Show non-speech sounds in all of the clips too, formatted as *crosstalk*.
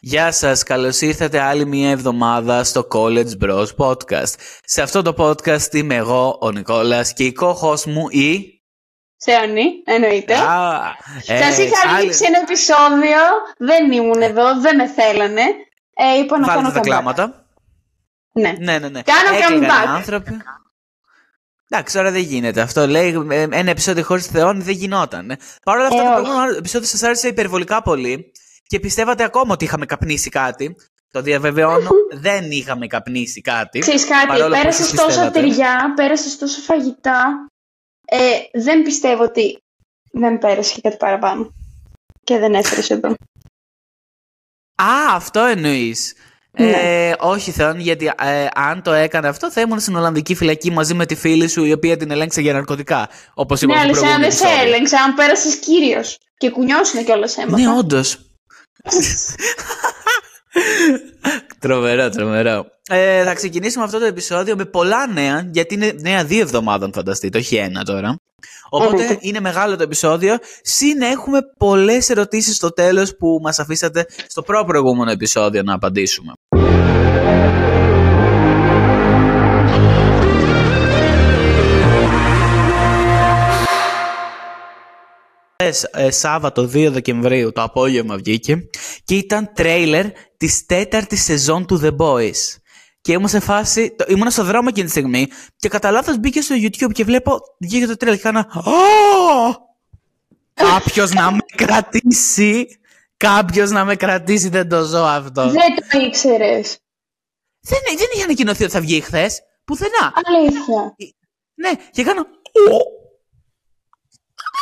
Γεια σας, καλώς ήρθατε άλλη μια εβδομάδα στο College Bros Podcast. Σε αυτό το podcast είμαι εγώ, ο Νικόλας και η co-host μου η... Σεωνή, εννοείται. Α, ε, Σας είχα άλλη- δείξει ένα επεισόδιο, δεν ήμουν εδώ, δεν με θέλανε. Ε, είπα να Βάλτε κάνω τα comeback. κλάματα. Ναι. Ναι, ναι, ναι. Κάνω Έκλαιγαν comeback. οι άνθρωποι. Εντάξει, τώρα δεν γίνεται αυτό. Λέει ε, ένα επεισόδιο χωρίς θεών δεν γινόταν. Παρ' όλα αυτά, Ε, το όχι. προηγούμενο επεισόδιο σας άρεσε υπερβολικά πολύ και πιστεύατε ακόμα ότι είχαμε καπνίσει κάτι. Το διαβεβαιώνω, δεν είχαμε καπνίσει κάτι. Ξέρεις κάτι, Παρόλο που πέρασες εσείς τόσα πιστεύατε. τυριά, πέρασες τόσα φαγητά. Ε, δεν πιστεύω ότι δεν πέρασε και κάτι παραπάνω. Και δεν έφερες εδώ. Α, αυτό εννοείς. Ναι. Ε, όχι, Θεόν, γιατί ε, αν το έκανε αυτό, θα ήμουν στην Ολλανδική φυλακή μαζί με τη φίλη σου, η οποία την ελέγξε για ναρκωτικά. Όπως είπαμε ναι, στο αλλά σαν προηγούμενο δεν σε επεισόδιο. έλεγξα, αν πέρασες κύριος. Και κουνιώσουνε κιόλας έμαθα. Ναι, όντως. Τρομερό, τρομερό. Ε, θα ξεκινήσουμε αυτό το επεισόδιο με πολλά νέα, γιατί είναι νέα δύο εβδομάδων, φανταστείτε, όχι ένα τώρα. Οπότε Εννοείται. είναι μεγάλο το επεισόδιο. Συν έχουμε πολλές ερωτήσεις στο τέλος που μας αφήσατε στο προ-προηγούμενο επεισόδιο να απαντήσουμε. Σάββατο 2 Δεκεμβρίου το απόγευμα βγήκε και ήταν τρέιλερ της τέταρτης σεζόν του The Boys. Και ήμουν σε φάση, το- ήμουν στο δρόμο εκείνη τη στιγμή και κατά λάθος μπήκε στο YouTube και βλέπω, βγήκε το τρέιλερ και κάνα Κάποιος να με κρατήσει, κάποιος να με κρατήσει, δεν το ζω αυτό. Δεν το ήξερες. Δεν, δεν είχε ανακοινωθεί ότι θα βγει χθες. Πουθενά. Αλήθεια. Ναι, και κάνω.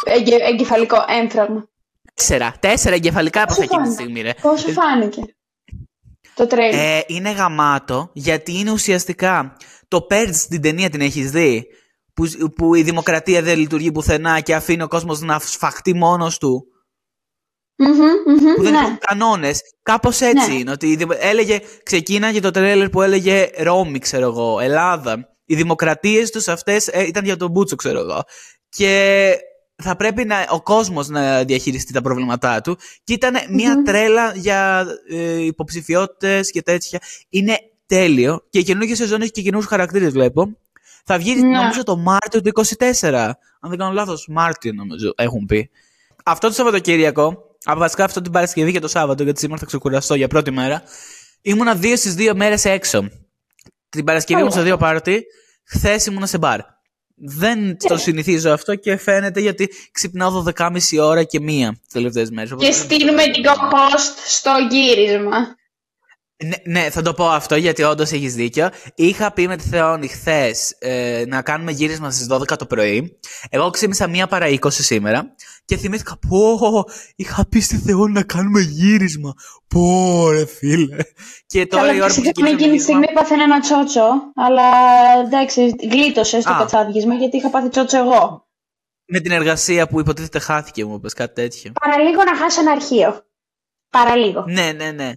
Εγκε, εγκεφαλικό έμφραγμα. Τέσσερα. Τέσσερα εγκεφαλικά από Πόσο εκείνη τη φάνηκε; στιγμή, ρε. Πώς σου φάνηκε; Το τρέιλερ. Ε, είναι γαμάτο γιατί είναι ουσιαστικά το Purge στην ταινία την έχεις δει που, που η δημοκρατία δεν λειτουργεί πουθενά και αφήνει ο κόσμος να σφαχτεί μόνος του Μμμ, μμμ, που δεν ναι. έχουν κανόνες κάπως έτσι Ναι. είναι ότι η δημο- έλεγε, ξεκίναγε το τρέλερ που έλεγε Ρώμη ξέρω εγώ, Ελλάδα οι δημοκρατίες τους αυτές ε, ήταν για τον Μπούτσο ξέρω εγώ και θα πρέπει να, ο κόσμος να διαχειριστεί τα προβλήματά του και ήταν μια Μμμ. τρέλα για ε, υποψηφιότητες και τέτοια. Είναι τέλειο και η καινούργια σεζόν έχει και καινούργιους χαρακτήρες βλέπω. Θα βγει Ναι. νομίζω το Μάρτιο του 24. Αν δεν κάνω λάθος, Μάρτιο νομίζω έχουν πει. Αυτό το Σαββατοκύριακο, από βασικά αυτό την Παρασκευή και το Σάββατο, γιατί σήμερα θα ξεκουραστώ για πρώτη μέρα, ήμουνα δύο στις δύο μέρες έξω. Την Παρασκευή ήμουν σε δύο πάρτι, χθες ήμουνα σε μπαρ. Δεν το συνηθίζω αυτό και φαίνεται γιατί ξυπνάω 12.30 ώρα και μία τις τελευταίες μέρες. Και Οπότε- στείλουμε την co-host στο γύρισμα. Ναι, ναι, θα το πω αυτό γιατί όντως έχεις δίκιο. Είχα πει με τη Θεόνη χθες ε, να κάνουμε γύρισμα στις 12 το πρωί. Εγώ ξύπνησα μία παρά 20 σήμερα και θυμήθηκα πω είχα πει στη Θεόνη να κάνουμε γύρισμα. Πω ρε φίλε. Και τώρα Καλά, η ώρα που φυσικά ξεκινήσαμε εκείνη τη γύρισμα... στιγμή έπαθε ένα τσότσο, αλλά εντάξει, γλίτωσες στο Α. κατσάδικισμα γιατί είχα πάθει τσότσο εγώ. Με την εργασία που υποτίθεται χάθηκε μου, είπες κάτι τέτοιο. Παραλίγο να χάσω ένα αρχείο. Παραλίγο. Ναι, ναι, ναι.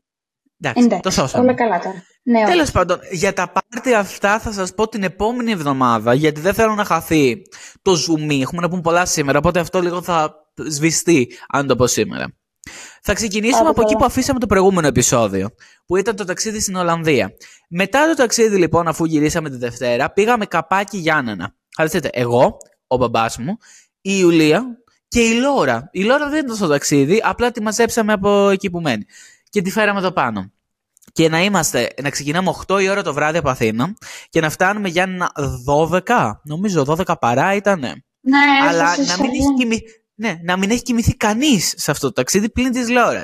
Εντάξει, το Εντάξει, σώσαμε. όλα καλά τώρα. Ναι, όχι. Τέλος πάντων, για τα πάρτι αυτά θα σας πω την επόμενη εβδομάδα, γιατί δεν θέλω να χαθεί το zoom. Έχουμε να πούμε πολλά σήμερα, οπότε αυτό λίγο θα σβηστεί, αν το πω σήμερα. Θα ξεκινήσουμε Άντε από εκεί τώρα. που αφήσαμε το προηγούμενο επεισόδιο, που ήταν το ταξίδι στην Ολλανδία. Μετά το ταξίδι, λοιπόν, αφού γυρίσαμε τη Δευτέρα, πήγαμε καπάκι Γιάννενα. Φανταστείτε, εγώ, ο μπαμπάς μου, η Ιουλία και η Λόρα. Η Λόρα δεν ήταν στο ταξίδι, απλά τη μαζέψαμε από εκεί που μένει. Και τη φέραμε εδώ πάνω και να είμαστε, να ξεκινάμε 8 η ώρα το βράδυ από Αθήνα και να φτάνουμε για ένα 12, νομίζω 12 παρά ήταν. Ναι, Αλλά έφτασες να μην, σε- έχει κοιμη... ναι, να μην έχει κοιμηθεί κανείς σε αυτό το ταξίδι πλην της Λόρα.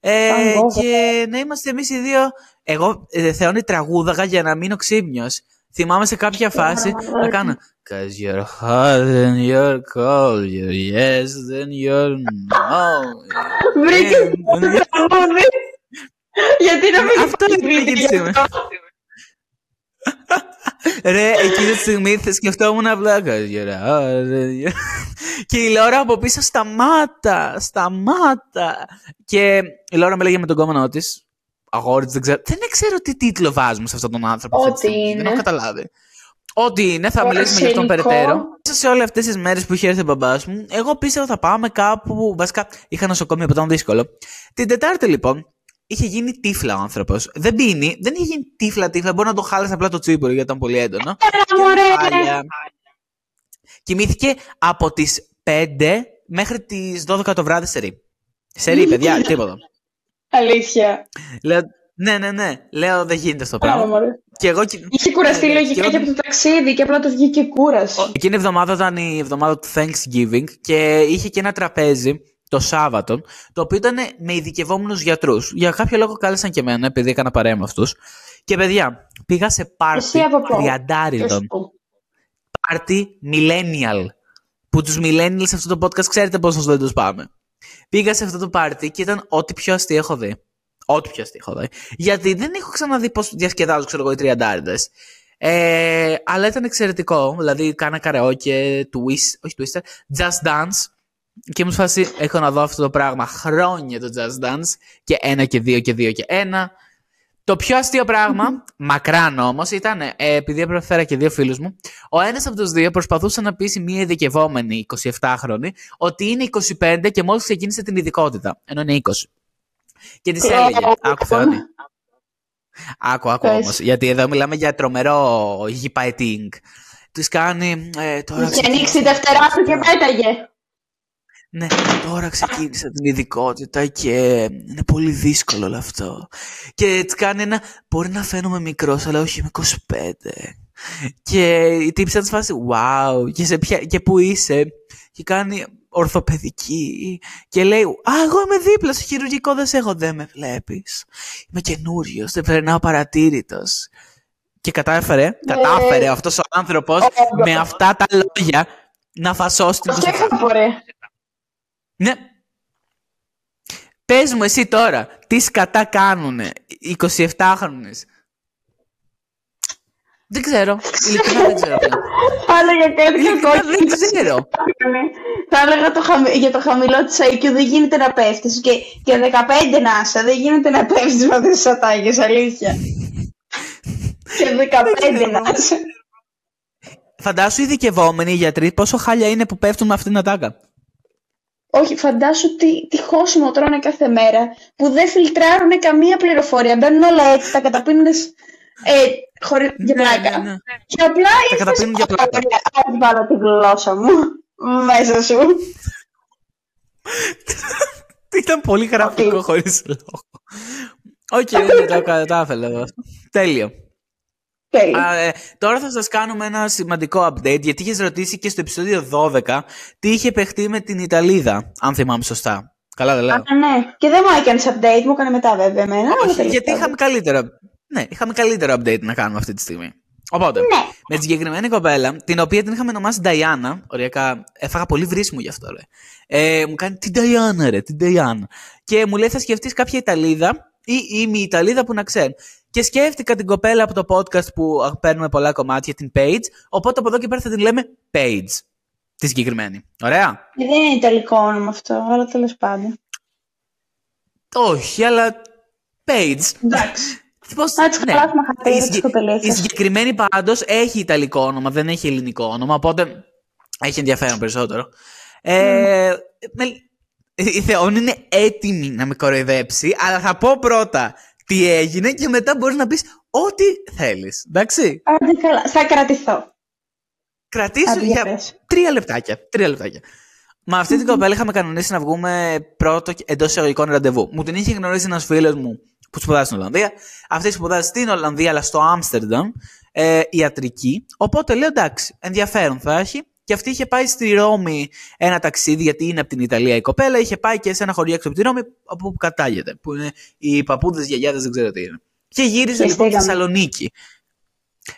Ε, Πανγόβο. και να είμαστε εμείς οι δύο. Εγώ ε, θεώνει τραγούδαγα για να μείνω ξύπνιος. Θυμάμαι σε κάποια φάση να κάνω. Cause you're hot and you're cold, you're yes, then you're no. Βρήκες Ε, το τραγούδι. Γιατί να μην Αυτό είναι εκείνη τη στιγμή. Ρε, εκείνη τη στιγμή θα σκεφτόμουν απλά. «Cause you're hot and you're-» Και η Λόρα από πίσω σταμάτα, σταμάτα. Και η Λόρα με λέγε με τον κόμμα της. Αγόρι της, δεν ξέρω. Δεν ξέρω τι τίτλο βάζουμε σε αυτόν τον άνθρωπο. αυτή τη Ό,τι στιγμή, είναι. Δεν έχω καταλάβει. Ό,τι είναι, θα Το μιλήσουμε για αυτόν αρσενικό. περαιτέρω. Μέσα σε όλες αυτές τις μέρες που είχε έρθει ο μπαμπάς μου, εγώ πίστευα θα πάμε κάπου. Βασικά είχα νοσοκομείο που ήταν δύσκολο. Την Τετάρτη λοιπόν, είχε γίνει τύφλα ο άνθρωπος. Δεν πίνει, δεν είχε γίνει τύφλα-τύφλα. Μπορεί να το χάλασε απλά το τσίπουρο γιατί ήταν πολύ έντονο. Ωραία, Κοιμήθηκε από τις 5 μέχρι τις 12 το βράδυ σε ρί. Σε ρί, παιδιά, τίποτα. Αλήθεια. Λέω, ναι, ναι, ναι. Λέω δεν γίνεται αυτό το πράγμα. Και εγώ... Είχε κουραστεί ναι, λογικά και, και από το ταξίδι και απλά το βγήκε κούραση. Εκείνη η εβδομάδα ήταν η εβδομάδα του Thanksgiving και είχε και ένα τραπέζι το Σάββατο, το οποίο ήταν με ειδικευόμενους γιατρούς. Για κάποιο λόγο κάλεσαν και εμένα, επειδή έκανα παρέα με αυτούς. Και παιδιά, πήγα σε πάρτι τριαντάριδων. Πάρτι millennial. Που τους millennials σε αυτό το podcast ξέρετε πόσο δεν τους πάμε. Πήγα σε αυτό το πάρτι και ήταν ό,τι πιο αστείο έχω δει. Ό,τι πιο αστείο έχω δει. Γιατί δεν έχω ξαναδεί πώς διασκεδάζω, ξέρω εγώ, οι τριαντάριδες. Ε, αλλά ήταν εξαιρετικό. Δηλαδή, κάνα καρεόκε, twist, όχι twister, just dance. Και μου φάση, έχω να δω αυτό το πράγμα χρόνια το Just Dance και ένα και δύο και δύο και ένα. Το πιο αστείο πράγμα, μακράν όμως, ήταν ε, επειδή έπρεπε και δύο φίλους μου. Ο ένας από τους δύο προσπαθούσε να πείσει μία ειδικευόμενη 27χρονη ότι είναι 25 και μόλις ξεκίνησε την ειδικότητα, ενώ είναι 20. Και της έλεγε, άκου Θεόνι. Άκου, άκου όμως, γιατί εδώ μιλάμε για τρομερό γυπαετίνγκ. Της κάνει. Ε, τώρα Είχε ανοίξει δευτερά του και πέταγε. Ναι, τώρα ξεκίνησα την ειδικότητα και είναι πολύ δύσκολο όλο αυτό. Και έτσι κάνει ένα, μπορεί να φαίνομαι μικρός, αλλά όχι είμαι 25. Και η τύψη της φάση, wow, και, σε ποια, και που είσαι; Και κάνει ορθοπαιδική και λέει, α, εγώ είμαι δίπλα στο χειρουργικό, δεν σε έχω, δεν με βλέπεις. Είμαι καινούριος, δεν περνάω παρατήρητος. Και κατάφερε, ναι. κατάφερε αυτός ο άνθρωπος με αυτά τα λόγια να φασώσει την ναι. Πες μου εσύ τώρα, τι σκατά κάνουνε οι 27χρονες. Δεν ξέρω. Ειλικρινά δεν ξέρω. Θα έλεγα κάτι κακό. Δεν ξέρω. Θα έλεγα το για το χαμηλό της IQ δεν γίνεται να πέφτεις. Και, και 15 να είσαι, δεν γίνεται να πέφτεις με αυτές τις ατάκες, αλήθεια. και 15 να είσαι. Φαντάσου οι δικαιωμένοι γιατροί πόσο χάλια είναι που πέφτουν με αυτήν την ατάκα. Όχι, φαντάσου τι, τι χώσιμο τρώνε κάθε μέρα που δεν φιλτράρουν καμία πληροφορία. Μπαίνουν όλα έτσι, τα καταπίνουν ε, χωρί, για ναι, πλάκα. Ναι, ναι. Και απλά τα καταπίνουν για πλάκα. Ας βάλω τη γλώσσα μου μέσα σου. Ήταν πολύ γραφικό χωρίς λόγο. Οκ, δεν *laughs* το κατάφερα. Τέλειο. Α, ε, τώρα θα σας κάνουμε ένα σημαντικό update γιατί είχες ρωτήσει και στο επεισόδιο 12 τι είχε παιχτεί με την Ιταλίδα, αν θυμάμαι σωστά. Καλά δεν λέω. Α, ναι. Και δεν μου έκανες update, μου έκανε μετά βέβαια εμένα. Όχι, γιατί είχαμε καλύτερο, ναι, είχαμε καλύτερο update να κάνουμε αυτή τη στιγμή. Οπότε, ναι. με τη συγκεκριμένη κοπέλα, την οποία την είχαμε ονομάσει Νταϊάννα, οριακά έφαγα πολύ βρίσιμο γι' αυτό, ρε. Ε, μου κάνει την Νταϊάννα, ρε, την Νταϊάννα. Και μου λέει θα σκεφτείς κάποια Ιταλίδα ή, ή μη Ιταλίδα που να ξέρει. Και σκέφτηκα την κοπέλα από το podcast που παίρνουμε πολλά κομμάτια, την Page. Οπότε από εδώ και πέρα θα την λέμε Page. Τη συγκεκριμένη. Ωραία. Ε, δεν είναι ιταλικό όνομα αυτό, αλλά τέλος πάντων. Όχι, αλλά Page. Εντάξει. *laughs* Πώς, ναι. η, η συγκεκριμένη πάντως έχει ιταλικό όνομα, δεν έχει ελληνικό όνομα, οπότε έχει ενδιαφέρον περισσότερο. Ε, με, η Θεόν είναι έτοιμη να με κοροϊδέψει, αλλά θα πω πρώτα τι έγινε και μετά μπορείς να πεις ό,τι θέλεις. Εντάξει. Άντε καλά. Θα κρατηθώ. Κρατήσου για τρία λεπτάκια. Τρία λεπτάκια. Με αυτή την κοπέλα είχαμε κανονίσει να βγούμε πρώτο εντός εισαγωγικών ραντεβού. Μου την είχε γνωρίσει ένας φίλος μου που σπουδάζει στην Ολλανδία. Αυτή σπουδάζει στην Ολλανδία, αλλά στο Άμστερνταμ, ε, ιατρική. Οπότε λέω εντάξει, ενδιαφέρον θα έχει. Και αυτή είχε πάει στη Ρώμη ένα ταξίδι, γιατί είναι από την Ιταλία η κοπέλα. Είχε πάει και σε ένα χωριό έξω από τη Ρώμη, από όπου κατάγεται. Που είναι οι παππούδες, γιαγιάδες, δεν ξέρω τι είναι. Και γύριζε λοιπόν στη Θεσσαλονίκη.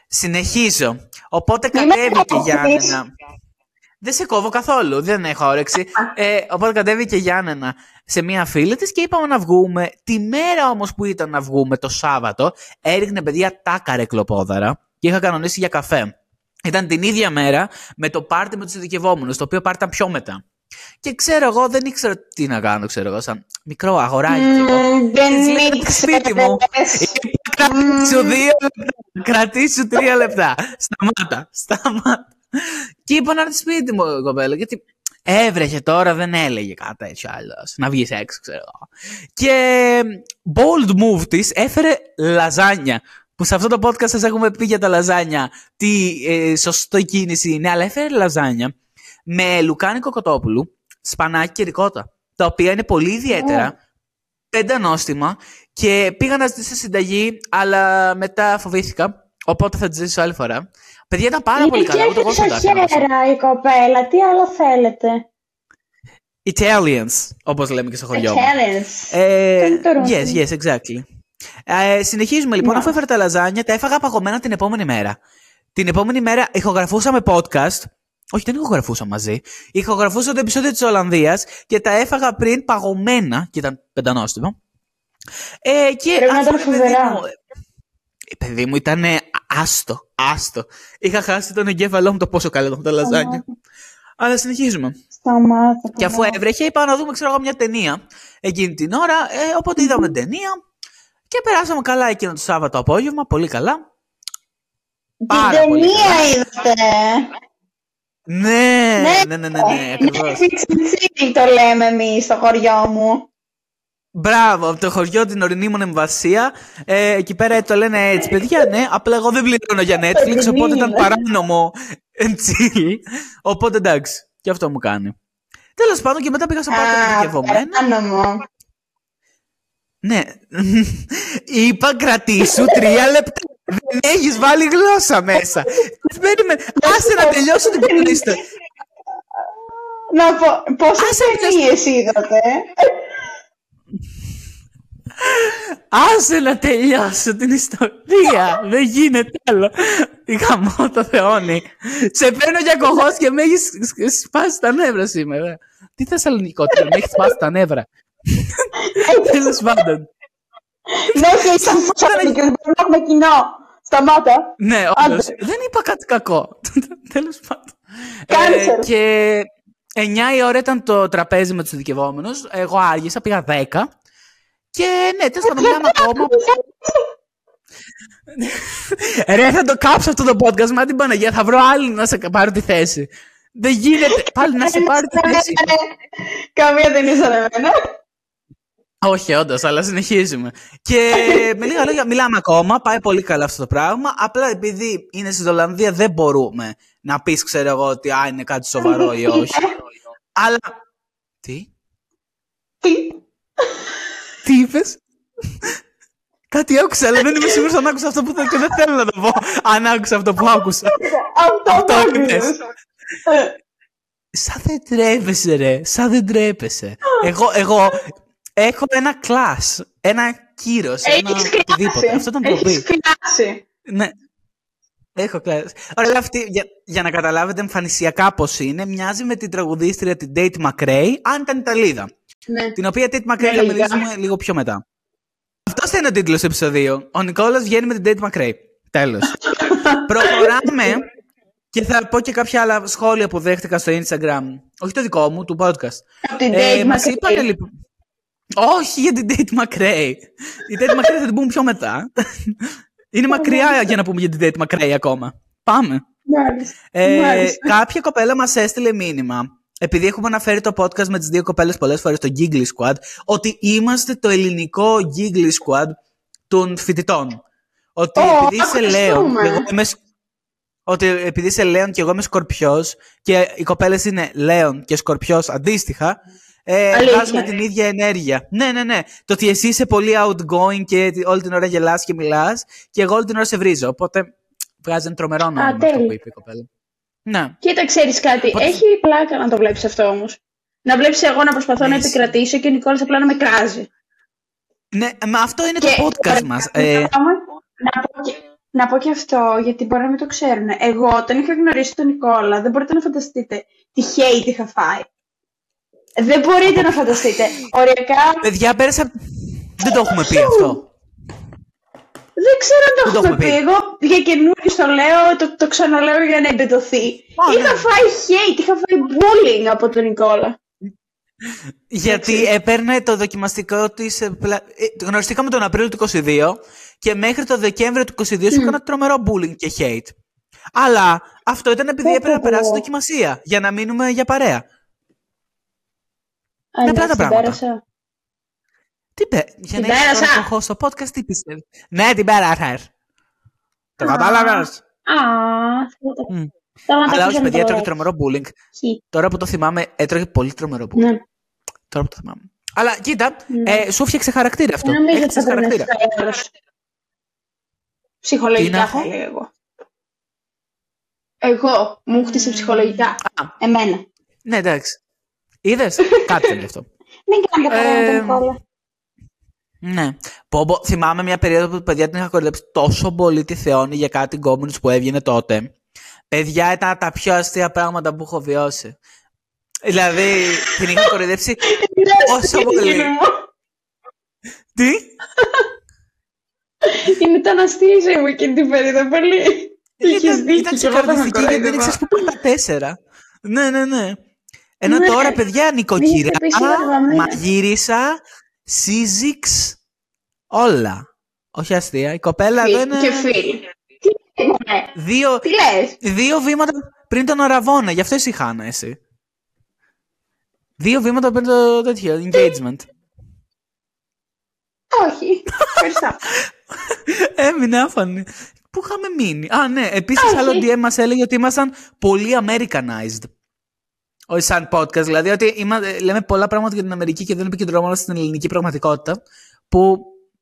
Συνεχίζω. Οπότε κατέβηκε η Γιάννενα. Δεν σε κόβω καθόλου, δεν έχω όρεξη. Ε, οπότε κατέβηκε η Γιάννενα σε μία φίλη της και είπαμε να βγούμε. Τη μέρα όμως που ήταν να βγούμε, το Σάββατο, έριχνε παιδιά τάκαρε κλοπόδαρα και είχα κανονίσει για καφέ. Ήταν την ίδια μέρα με το πάρτι με τους ειδικευόμενους, το οποίο πάρτι ήταν πιο μετά. Και ξέρω εγώ, δεν ήξερα τι να κάνω, ξέρω εγώ, σαν μικρό αγοράκι. Mm, δεν ήξερα. σπίτι μου. Κρατήσου δύο λεπτά. Κρατήσου τρία λεπτά. Σταμάτα. Σταμάτα. Και είπα να έρθει σπίτι μου, κοπέλα, γιατί Έβρεχε τώρα, δεν έλεγε κάτι τέτοιο άλλος. Να βγεις έξω, ξέρω εγώ. Και bold move της έφερε λαζάνια. Που σε αυτό το podcast σας έχουμε πει για τα λαζάνια. Τι ε, σωστό κίνηση είναι, αλλά έφερε λαζάνια με λουκάνικο κοτόπουλου, σπανάκι και ρικότα. Τα οποία είναι πολύ ιδιαίτερα. Πέντε νόστιμα και πήγα να ζητήσω συνταγή, αλλά μετά φοβήθηκα. Οπότε θα τη ζήσω άλλη φορά. Παιδιά ήταν πάρα πολύ καλά. Είναι και χέρα η κοπέλα. Τι άλλο θέλετε; Italians, όπως λέμε και στο χωριό μου. Italians. Ε, yes, yes, exactly. Ε, συνεχίζουμε λοιπόν, αφού έφερα τα λαζάνια, τα έφαγα παγωμένα την επόμενη μέρα. Την επόμενη μέρα ηχογραφούσαμε podcast. Όχι, δεν ηχογραφούσα μαζί. Ηχογραφούσα το επεισόδιο της Ολλανδίας και τα έφαγα πριν παγωμένα και ήταν πεντανόστιμο. Ε, και Πρέπει να ήταν φοβερά. Ε, παιδί μου ήταν άστο, άστο. Είχα χάσει τον εγκέφαλό μου το πόσο καλό ήταν τα λαζάνια. Αλλά συνεχίζουμε. Σταμάτα. Και αφού έβρεχε, είπα να δούμε ξέρω, μια ταινία εκείνη την ώρα. Ε, οπότε είδαμε ταινία και περάσαμε καλά εκείνο το Σάββατο απόγευμα. Πολύ καλά. Την ταινία είδατε. Ναι, ναι, ναι, ναι, ναι, ναι ακριβώς. Ναι, το λέμε εμείς στο χωριό μου. Μπράβο, από το χωριό την ορεινή μου εμβασία. Ε, εκεί πέρα το λένε έτσι. Παιδιά, ναι, απλά εγώ δεν πληρώνω για Netflix, οπότε ήταν παράνομο chill. Οπότε εντάξει, και αυτό μου κάνει. Τέλος πάντων και μετά πήγα στο πάρκο δικαιωμένα. Παράνομο. Ναι. Είπα κρατήσου τρία λεπτά. Δεν έχεις βάλει γλώσσα μέσα. Περίμενε. Άσε να τελειώσω την κουτίστα. Να πω, πόσες ταινίες είδατε; Άσε να τελειώσω την ιστορία. Δεν γίνεται άλλο. Η γαμό το θεώνει. Σε παίρνω για κοχός και με έχεις σπάσει τα νεύρα σήμερα. Τι θεσσαλονικό, με έχεις σπάσει τα νεύρα. *laughs* Τέλος πάντων. Ναι, και είσαι και δεν έχουμε κοινό. Σταμάτα. Ναι, όντως. Δεν είπα κάτι κακό. *laughs* Τέλος πάντων. Κάνε ε, και 9 η ώρα ήταν το τραπέζι με τους δικαιωμένου. Εγώ άργησα, πήγα 10. Και ναι, τέλος πάντων, μιλάμε ακόμα. *laughs* Ρε, θα το κάψω αυτό το podcast, μα την Παναγία, θα βρω άλλη να σε πάρω τη θέση. Δεν γίνεται πάλι να σε πάρει τη θέση. Καμία δεν είσαι εμένα. Όχι, όντως, αλλά συνεχίζουμε. Και με λίγα λόγια, μιλάμε ακόμα. Πάει πολύ καλά αυτό το πράγμα. Απλά επειδή είναι στην Ολλανδία, δεν μπορούμε να πεις, ξέρω εγώ, ότι α, είναι κάτι σοβαρό ή όχι. αλλά. Τι; Τι; Τι είπες; Κάτι άκουσα, αλλά δεν είμαι σίγουρος αν άκουσα αυτό που θέλω και δεν θέλω να το πω. Αν άκουσα αυτό που άκουσα. Αυτό είπες. Σαν δεν τρέπεσαι, ρε. Σαν δεν τρέπεσαι. Εγώ, εγώ έχω ένα κλάσ. Ένα κύρος. Ένα οτιδήποτε. Αυτό ήταν το Έχεις κλάση. Ναι. Έχω κλάσει. Ωραία, αυτή, για, για να καταλάβετε εμφανισιακά πώς είναι, μοιάζει με την τραγουδίστρια την Date McRae, αν ήταν Ιταλίδα. Ναι. Την οποία Date McRae θα μιλήσουμε λίγο πιο μετά. Αυτό θα είναι ο τίτλος του επεισοδίου. Ο Νικόλας βγαίνει με την Date McRae. Τέλος. *laughs* Προχωράμε και θα πω και κάποια άλλα σχόλια που δέχτηκα στο Instagram. Όχι το δικό μου, του podcast. Από την Date μας McRae. είπανε, λοιπόν... Όχι για την Date McRae. Η Date McRae θα την πούμε πιο μετά. Είναι μακριά για να πούμε για την Date McRae ακόμα. Πάμε. Μάλιστα. Ε, Μάλιστα. κάποια κοπέλα μας έστειλε μήνυμα. Επειδή έχουμε αναφέρει το podcast με τις δύο κοπέλες πολλές φορές, το Giggly Squad, ότι είμαστε το ελληνικό Giggly Squad των φοιτητών. Ότι Ω, επειδή είσαι ευχαριστούμε. Λέων, και εγώ είμαι, σ- ότι επειδή είσαι Λέων και εγώ είμαι Σκορπιός και οι κοπέλες είναι Λέων και Σκορπιός αντίστοιχα, ε, Αλήθεια. βγάζουμε την ίδια ενέργεια. Ναι, ναι, ναι. Το ότι εσύ είσαι πολύ outgoing και όλη την ώρα γελάς και μιλάς και εγώ όλη την ώρα σε βρίζω. Οπότε βγάζει ένα τρομερό νόημα αυτό τέλεια. που είπε η κοπέλα. Ναι. Κοίτα, ξέρεις κάτι. Οπότε- Έχει πλάκα να το βλέπεις αυτό όμως. Να βλέπεις εγώ να προσπαθώ να Ναι, επικρατήσω και ο Νικόλας απλά να με κράζει. Ναι, μα αυτό είναι Και- το podcast μας. Ε, Να πω, και, να πω και αυτό, γιατί μπορεί να μην το ξέρουν. Εγώ, όταν είχα γνωρίσει τον Νικόλα, δεν μπορείτε να φανταστείτε τι hate είχα φάει. Δεν μπορείτε να φανταστείτε. Οριακά, παιδιά, πέρασα... Δεν το έχουμε πει αυτό. δεν ξέρω αν το Δεν το έχουμε έχουμε πει. πει. Εγώ για καινούριο το λέω, το, το ξαναλέω για να εμπεδοθεί. Α, είχα ναι. φάει hate, είχα φάει bullying από τον Νικόλα. Γιατί έπαιρνε το δοκιμαστικό της. Γνωριστήκαμε τον Απρίλιο του 22 και μέχρι το Δεκέμβριο του 22 σου έκανα τρομερό bullying και hate. Αλλά αυτό ήταν επειδή Πω, έπρεπε να πω, πω. περάσει δοκιμασία για να μείνουμε για παρέα. Α, Είναι απλά εντάξει, τα την πράγματα. πέρασα. Τι πέ... Για Την να είσαι πέρασα. τώρα στο podcast, τι πιστεύεις; Ναι, την πέρασα. Το κατάλαβες; Α, θέλω το- Μμ. θέλω να το Αλλά όχι, αφήσω παιδιά, με το έτρωγε Rex. τρομερό bullying. Χι. Τώρα που το θυμάμαι, έτρωγε πολύ τρομερό bullying. Ναι. Τώρα που το θυμάμαι. Αλλά κοίτα, Ναι. ε, σου φτιάξε χαρακτήρα αυτό. Δεν νομίζω ότι Έχτισες θα πρέπει να χαρακτήρα. είσαι καλός. Τι να Ψυχολογικά έχω; θα έλεγα εγώ. Εγώ μου χτίσε ψυχολογικά. Α, Εμένα. ναι, εντάξει. Είδες; Κάτι ήταν γι' αυτό. *laughs* Δεν κάνω καθόλου με Ε, τον Νικόλα. Ναι. Πω, πω, θυμάμαι μια περίοδο που παιδιά την είχα κορυδέψει τόσο πολύ τη Θεόνη για κάτι γκόμενους που έβγαινε τότε. Παιδιά ήταν τα πιο αστεία πράγματα που έχω βιώσει. Δηλαδή, την είχα κορυδέψει τόσο πολύ. Είναι μου. Τι; Είναι το αναστήριζε μου εκείνη την περίοδο πολύ. Είχες Ήταν, δίκιο ήταν και εγώ θα με ξεκαρδιστική γιατί δεν κοροϊδεύα. ήξερες που πάει τα τέσσερα. Ναι, ναι, ναι. Ενώ Ναι. τώρα, παιδιά, νοικοκυρά, Είχε πει σίγουρα, μαγείρισα, σύζυξ, όλα. Όχι αστεία. Η κοπέλα Φίλ- δεν Και είναι... φίλοι. Τι ναι. Δύο, Τι λες; δύο βήματα πριν τον Αραβόνα. Γι' αυτό εσύ χάνα, εσύ. Δύο βήματα πριν το τέτοιο, engagement. Όχι. Ευχαριστώ. *laughs* Έμεινε άφανη. Πού είχαμε μείνει; Α, ναι. Επίσης, Όχι. άλλο DM μας έλεγε ότι ήμασταν πολύ Americanized. Όχι σαν podcast. Δηλαδή, ότι είμα- ε, λέμε πολλά πράγματα για την Αμερική και δεν επικεντρωνόμαστε στην ελληνική πραγματικότητα. Που,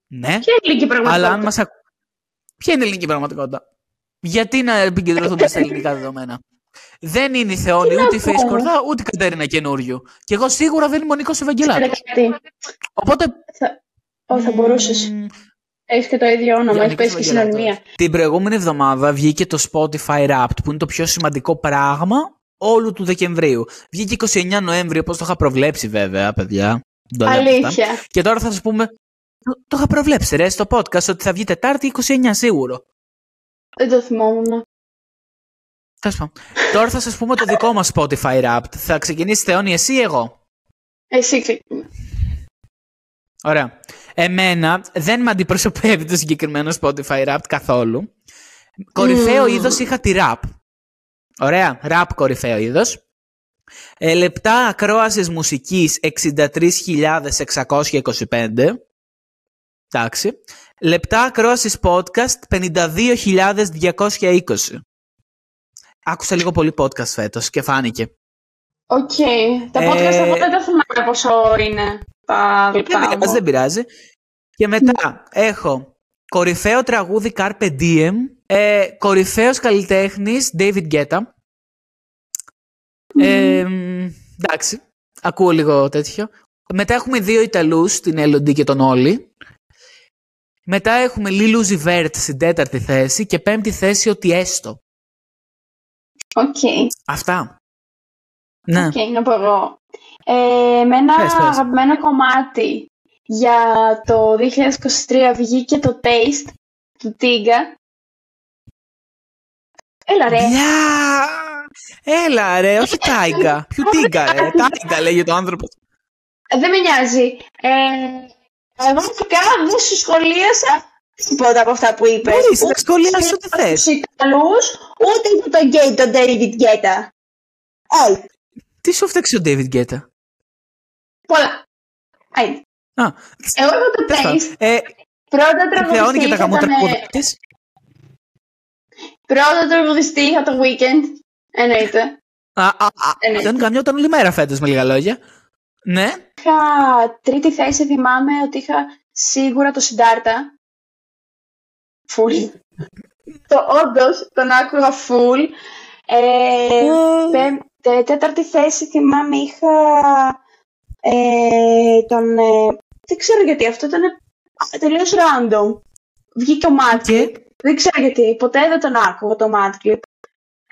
ναι, Ποια είναι η ελληνική αλλά αν πραγματικότητα; μας. ακ... Ποια είναι η ελληνική πραγματικότητα; Γιατί να επικεντρωθούμε στα ελληνικά δεδομένα; Δεν είναι η Θεόνη, ούτε η πω. Face Κορδά, ούτε η Κατέρινα καινούριου. Και εγώ σίγουρα δεν είμαι ο Νίκος Ξέρετε Ευαγγελάτο. κάτι. Οπότε. Θα- Όχι, θα μπορούσες. μ, Έχεις και το ίδιο όνομα. Έχεις Γιάννη πέσει και Ευαγγελάτος. συνωνυμία. Την προηγούμενη εβδομάδα βγήκε το Spotify Wrapped, που είναι το πιο σημαντικό πράγμα όλου του Δεκεμβρίου. Βγήκε 29 Νοέμβρη, όπως το είχα προβλέψει βέβαια, παιδιά. Δεν το λέω αυτά. Αλήθεια. Και τώρα θα σας πούμε, το, το είχα προβλέψει ρε στο podcast, ότι θα βγει Τετάρτη 29 σίγουρο. Δεν το θυμόμουν. Τέλος πάντων. τώρα θα σας πούμε το δικό μας Spotify Wrapped. Θα ξεκινήσει Θεόνη εσύ ή εγώ. Εσύ ξεκινά. Ωραία. Εμένα δεν με αντιπροσωπεύει το συγκεκριμένο Spotify Rap καθόλου. Κορυφαίο Μμμ. είδος είχα τη rap. Ωραία. Rap κορυφαίο είδος. Ε, λεπτά ακρόασης μουσικής 63.625. Εντάξει. Λεπτά ακρόασης podcast 52.220. Άκουσα λίγο πολύ podcast φέτος και φάνηκε. Οκ. Τα Ε, podcast εγώ δεν τα θυμάμαι πόσο είναι τα Δεν λεπτά πειράζει, μου. δεν πειράζει. Και μετά έχω κορυφαίο τραγούδι Carpe Diem, ε, κορυφαίος καλλιτέχνης David Guetta. Ε, μ, εντάξει, ακούω λίγο τέτοιο. Μετά έχουμε δύο Ιταλούς, την Elodie και τον Olly. Μετά έχουμε Lil Uzi Vert στην τέταρτη θέση και πέμπτη θέση ότι έστω. Οκ. Αυτά. Ναι. Οκ, να πω εγώ. Ε, με ένα Πες, πες. αγαπημένο κομμάτι για το 2023 βγήκε το Taste του Tyga. Έλα ρε. Γεια! Έλα ρε, όχι Tyga. Ποιο Tyga ρε. Tyga λέγεται το άνθρωπο. Ε, Δεν με νοιάζει. Ε, εγώ φυσικά δεν σου σχολίασα τίποτα από αυτά που είπες. Μπορείς να Ούτε σχολιάσεις ό,τι τους θες. Ιταλούς, ούτε για τον γκέι, τον David Guetta. Όχι, Τι σου φταίξει ο David Guetta. πολλά. Άιντε. Α, Εγώ έχω το τέλος πάντων. Taste. Ε, Πρώτα θεώνει τραγουδιστή και τα είχα γαμώ τον, τραγούδια ε, της. Πρώτα τραγουδιστή είχα το Weekend. Εννοείται. Α, α, α, εννοείται. δεν καμιόταν όλη μέρα φέτος με λίγα λόγια. Ναι. Είχα τρίτη θέση, θυμάμαι ότι είχα σίγουρα το Συντάρτα. Φουλ. το όντως, τον άκουγα full. Ε, πέμ- τε- τέταρτη θέση θυμάμαι είχα ε, τον... ε, δεν ξέρω γιατί, αυτό ήταν τελείως random. Βγήκε ο Madclip. Δεν ξέρω γιατί, ποτέ δεν τον άκουγα το Madclip.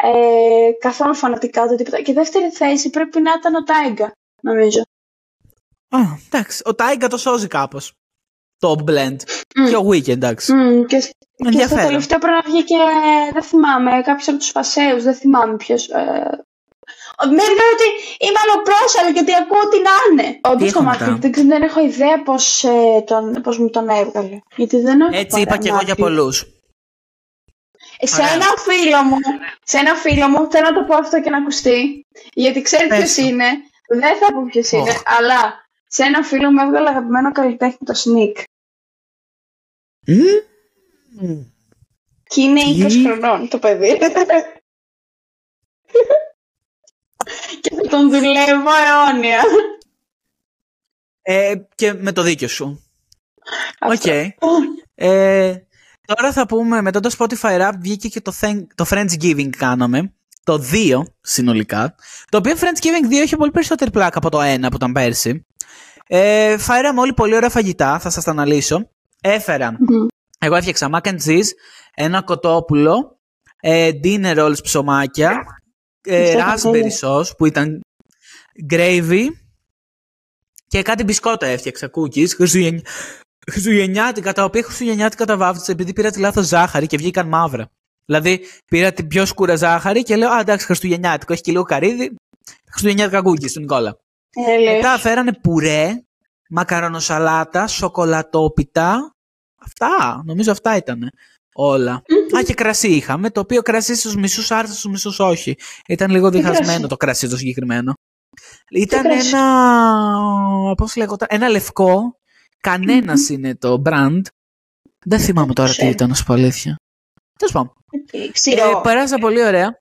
Ε, καθόλου φανατικά ούτε τίποτα. Και δεύτερη θέση πρέπει να ήταν ο Τάιγκα, νομίζω. Α, εντάξει. Ο Τάιγκα το σώζει κάπως. Το blend. Μμ. Και ο Weekend, εντάξει. Μμ, και, και στο Ενδιαφέρον. τελευταίο πρέπει να βγει και, δεν θυμάμαι, κάποιος από τους Φασέους, δεν θυμάμαι ποιος. Ε, με λέει ότι είμαι αλλοπρόσαλη γιατί ακούω τι να είναι. Όντως έχω το μετά; Μάρκετ, δεν, ξέρω, δεν έχω ιδέα πώς, ε, τον, πώς μου τον έβγαλε. Γιατί δεν έχω Έτσι παρά είπα και εγώ για Μάρκετ. πολλούς. Ε, Σε Ωραία. ένα φίλο μου, σε ένα φίλο μου, θέλω να το πω αυτό και να ακουστεί, γιατί ξέρεις Πες ποιος το. είναι, Δεν θα πω ποιος είναι, Οχ. αλλά σε ένα φίλο μου έβγαλε αγαπημένο καλλιτέχνη το Snik. Μμμ. Και είναι Τι; 20 χρονών το παιδί. *laughs* και θα τον δουλεύω αιώνια. Ε, και με το δίκιο σου. Οκ. Αυτό. Ε, τώρα θα πούμε, μετά το Spotify Wrapped βγήκε και το, thank, το Friendsgiving κάναμε. Το 2 συνολικά. Το οποίο Friendsgiving 2 είχε πολύ περισσότερη πλάκα από το 1 που ήταν πέρσι. Ε, φέραμε όλοι πολύ ωραία φαγητά, θα σας τα αναλύσω. Έφερα, Μμμ. εγώ έφτιαξα mac and cheese, ένα κοτόπουλο, ε, dinner rolls ψωμάκια, ε, Αυτό raspberry είναι sauce που ήταν gravy και κάτι μπισκότα έφτιαξα, cookies, χριστουγεννιά, χριστουγεννιάτικα, τα οποία χριστουγεννιάτικα τα βάφτισα επειδή πήρα τη λάθος ζάχαρη και βγήκαν μαύρα. Δηλαδή πήρα την πιο σκούρα ζάχαρη και λέω, α, εντάξει, χριστουγεννιάτικο, έχει και λίγο καρύδι, χριστουγεννιάτικα cookies του Νικόλα. Ε, λες. Μετά φέρανε πουρέ, μακαρονοσαλάτα, σοκολατόπιτα. Αυτά, νομίζω αυτά ήταν όλα. Α, και κρασί είχαμε, το οποίο κρασί στους μισούς άρεσε, στους μισούς όχι. Ήταν λίγο διχασμένο κρασί; το κρασί το συγκεκριμένο. Ήταν κρασί; ένα, πώς λέγονταν, ένα λευκό, κανένας είναι το brand. Δεν θυμάμαι τώρα τι Ξέρω. ήταν, να σου πω αλήθεια. Τέλος πάντων. Οκ, Ε, Ξηρό. πέρασα πολύ ωραία.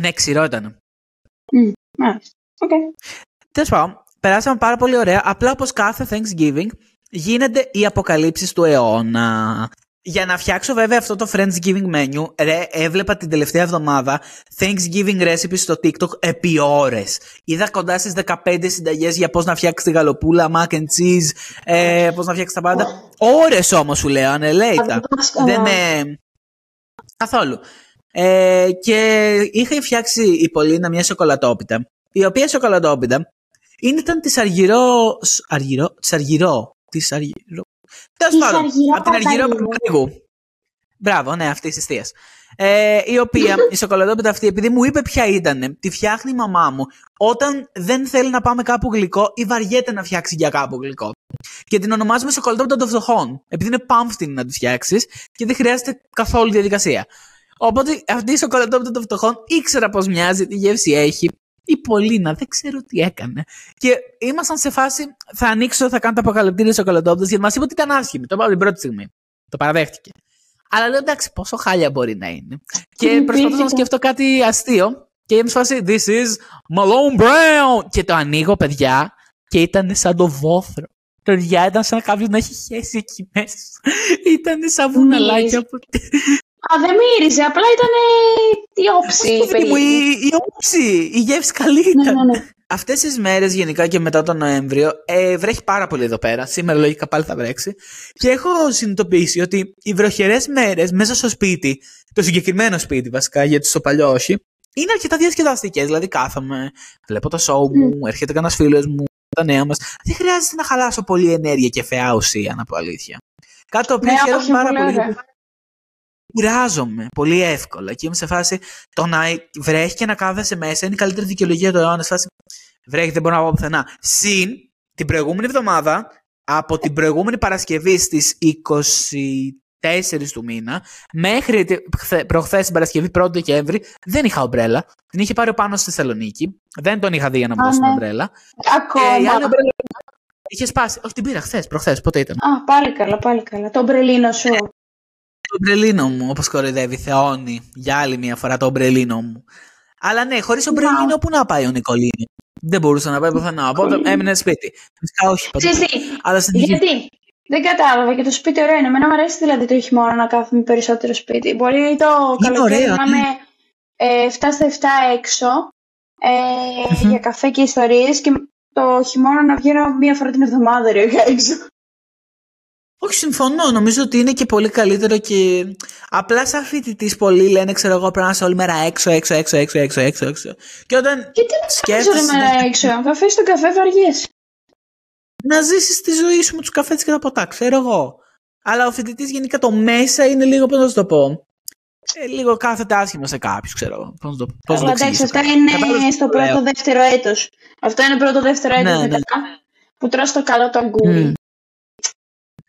Ναι, ξηρό ήταν. Μάλιστα. Οκ. Τέλος πάντων, περάσαμε πάρα πολύ ωραία. Απλά όπως κάθε Thanksgiving γίνονται οι αποκαλύψεις του αιώνα. Για να φτιάξω βέβαια αυτό το Friendsgiving menu, ρε, έβλεπα την τελευταία εβδομάδα Thanksgiving recipes στο TikTok επί ώρες. Είδα κοντά στις 15 συνταγές για πώς να φτιάξεις τη γαλοπούλα, mac and cheese, ε, πώς να φτιάξεις τα πάντα. Ώρες όμως σου λέω, ανελέητα. Δεν με... Καθόλου. Ε, και είχα φτιάξει η Πολίνα μια σοκολατόπιτα, η οποία σοκολατόπιτα είναι, ήταν της Αργυρό... σ- Αργυρό... Της Αργυρό... Της Αργυρό... Τέλος Της πάντων, Αργυρό από την Αργυρό Παπαλίγου. Παπαλίγου. Μπράβο, ναι, αυτή τη θεία. Ε, η οποία, η σοκολατόπιτα αυτή, επειδή μου είπε ποια ήταν, τη φτιάχνει η μαμά μου όταν δεν θέλει να πάμε κάπου γλυκό ή βαριέται να φτιάξει για κάπου γλυκό. Και την ονομάζουμε σοκολατόπιτα των φτωχών. Επειδή είναι πάμφτινη να τη φτιάξεις και δεν χρειάζεται καθόλου διαδικασία. Οπότε αυτή η σοκολατόπιτα των φτωχών ήξερα πώ μοιάζει, τι γεύση έχει. Η Πολίνα δεν ξέρω τι έκανε. Και ήμασταν σε φάση, θα ανοίξω, θα κάνω τα αποκαλυπτήρια σοκολατόπιτα γιατί μας είπε ότι ήταν άσχημη. Το είπα την πρώτη στιγμή. Το παραδέχτηκε. Αλλά λέω εντάξει, πόσο χάλια μπορεί να είναι. Και Υπήρχε προσπαθούσα να το- σκεφτώ κάτι αστείο. Και είμαι σε φάση, This is Malone Brown. Και το ανοίγω, παιδιά, και ήταν σαν το βόθρο. Παιδιά, ήταν σαν κάποιος να έχει χέσει εκεί μέσα. Ήταν σαν βουναλάκια Μύριζε. από Α, δεν μύριζε, απλά ήταν η όψη. Παιδί μου, περίπου. η, η όψη, η γεύση καλή Ναι, ήταν. ναι, ναι. Αυτές τις μέρες γενικά και μετά τον Νοέμβριο ε, βρέχει πάρα πολύ εδώ πέρα. Σήμερα λογικά πάλι θα βρέξει. Και έχω συνειδητοποιήσει ότι οι βροχερές μέρες μέσα στο σπίτι, το συγκεκριμένο σπίτι βασικά, γιατί στο παλιό όχι, είναι αρκετά διασκεδαστικές. Δηλαδή κάθομαι, βλέπω το show μου, έρχεται κανένας φίλος μου, τα νέα μας. Δεν χρειάζεται να χαλάσω πολύ ενέργεια και φαιά ουσία, να πω αλήθεια. Κάτι το οποίο Ναι, χαίρομαι όχι, πάρα πολύ πολύ. ωραία. γιατί Κουράζομαι πολύ εύκολα και είμαι σε φάση το να βρέχει και να κάθεσαι μέσα είναι η καλύτερη δικαιολογία του αιώνα. Σε φάση βρέχει, δεν μπορώ να πάω πουθενά. Συν την προηγούμενη εβδομάδα, από την προηγούμενη Παρασκευή στις 24 του μήνα, μέχρι τη- χθε- προχθές την Παρασκευή 1 Δεκέμβρη, δεν είχα ομπρέλα. Την είχε πάρει ο πάνω στη Θεσσαλονίκη. Δεν τον είχα δει για να μου Α, δώσει την ναι. ομπρέλα. Ακόμα. Ε, η άλλη ομπρέλα είχε σπάσει. Όχι, την πήρα χθες, προχθές, πότε ήταν; Α, πάλι καλά, πάλι καλά. Το μπρελίνο σου. Το ομπρελίνο μου, όπως κοροϊδεύει, θεώνει για άλλη μια φορά το ομπρελίνο μου. Αλλά ναι, χωρίς ομπρελίνο, πού να πάει ο Νικολίνο. Δεν μπορούσε να πάει πουθενά. Οπότε έμεινε σπίτι. Φυσικά όχι. παντού. Ξέρεις τι, Αλλά συνεχίζει. γιατί; Δεν κατάλαβα και το σπίτι ωραίο είναι. Εμένα μου αρέσει δηλαδή το χειμώνα να κάθομαι περισσότερο σπίτι. Μπορεί το Είναι καλοκαίρι ωραίο, να ναι. είμαι ε, 7 στα 7 έξω ε, Μμμ. για καφέ και ιστορίες και το χειμώνα να βγαίνω μία φορά την εβδομάδα ρε έξω. Όχι, συμφωνώ. Νομίζω ότι είναι και πολύ καλύτερο και. Απλά σαν φοιτητής, πολλοί λένε, ξέρω εγώ, πρέπει να είσαι όλη μέρα έξω, έξω, έξω, έξω, έξω, έξω. έξω. Και όταν Γιατί να σκέφτεσαι βγάζω ρε μέρα να- έξω. Θα φέρεις τον καφέ βαριές. να ζήσεις τη ζωή σου με τους καφέτε και τα ποτά, ξέρω εγώ. Αλλά ο φοιτητής γενικά το μέσα είναι λίγο, πώς να σου το πω. Ε, λίγο κάθεται άσχημα σε κάποιους, ξέρω εγώ. Πώς να το, πώς να Αλλά το εντάξει, εξηγήσω. αυτά είναι Κατάλαβες στο τι λέω. πρώτο δεύτερο έτος. Αυτό είναι πρώτο δεύτερο έτος Ναι, ναι. μετά. Που τρως το καλό το αγκούρι. Μμ.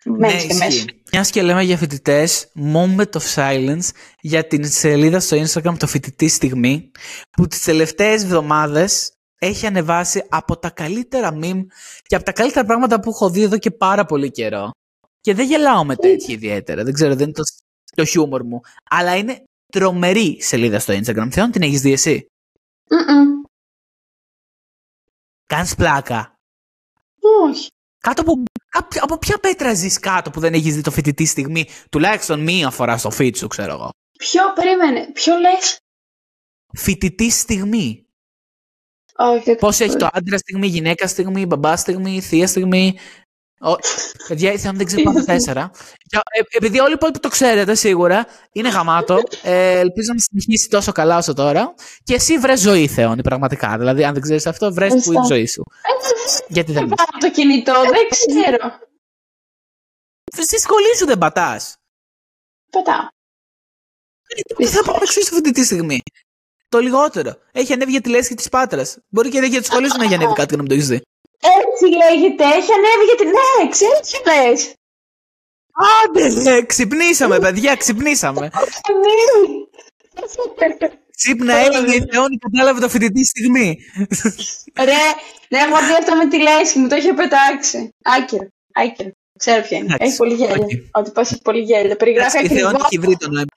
Μέσα Ναι, και μέσα. ισχύει. Μιας και λέμε για φοιτητές, moment of silence για την σελίδα στο Instagram το φοιτητή στιγμή, που τις τελευταίες εβδομάδες έχει ανεβάσει από τα καλύτερα meme και από τα καλύτερα πράγματα που έχω δει εδώ και πάρα πολύ καιρό. Και δεν γελάω με τέτοια ιδιαίτερα. Δεν ξέρω, δεν είναι το, το χιούμορ μου. Αλλά είναι τρομερή σελίδα στο Instagram. Θεόν την έχεις δει εσύ; Μμμ. Κάνεις πλάκα; Όχι. Κάτω από, από, από ποια πέτρα ζεις κάτω που δεν έχεις δει το φοιτητή στιγμή, τουλάχιστον μία φορά στο feed σου, ξέρω εγώ. Ποιο, περίμενε, ποιο λες; Φοιτητή στιγμή. Όχι, δεν Πώς το έχει το άντρα στιγμή, γυναίκα στιγμή, μπαμπά στιγμή, θεία στιγμή. Ο... Παιδιά, η Θεά μου δεν ξέρω πάνω τέσσερα. Για- ε, επειδή όλοι οι υπόλοιποι το ξέρετε σίγουρα, είναι γαμάτο. Ε, ελπίζω να συνεχίσει τόσο καλά όσο τώρα. Και εσύ βρες ζωή, Θεόνι, πραγματικά. Δηλαδή, αν δεν ξέρεις αυτό, βρες που είναι η Ευχαριστώ. ζωή σου. Γιατί δεν Δεν πάω το κινητό, δεν ξέρω. Στη σχολή σου δεν πατάς. Πατάω. Τι θα πάω εξού αυτή τη στιγμή; Το λιγότερο. Έχει ανέβει για τη λέσχη της Πάτρας. Μπορεί και για τη σχολή σου να έχει ανέβει κάτι και να μην το έχεις δει. Έτσι λέγεται, έχει ανέβει για την ναι, ξέρεις τι λες. Άντε, ρε, ξυπνήσαμε, παιδιά, ξυπνήσαμε. Ανέβει. Ξύπνα, έλεγε η Θεόνι, κατάλαβε το φοιτητή στιγμή. Ρε, ναι, έχω δει αυτό με τη λέσχη, μου το είχε πετάξει. Άκυρο, άκυρο. Ξέρω ποια είναι. Εντάξει, Έχει πολύ γέλιο. οκ. Ότι πας έχει πολύ γέλιο. Περιγράφει Η Θεόνι ακριβώς έχει βρει το νόημα.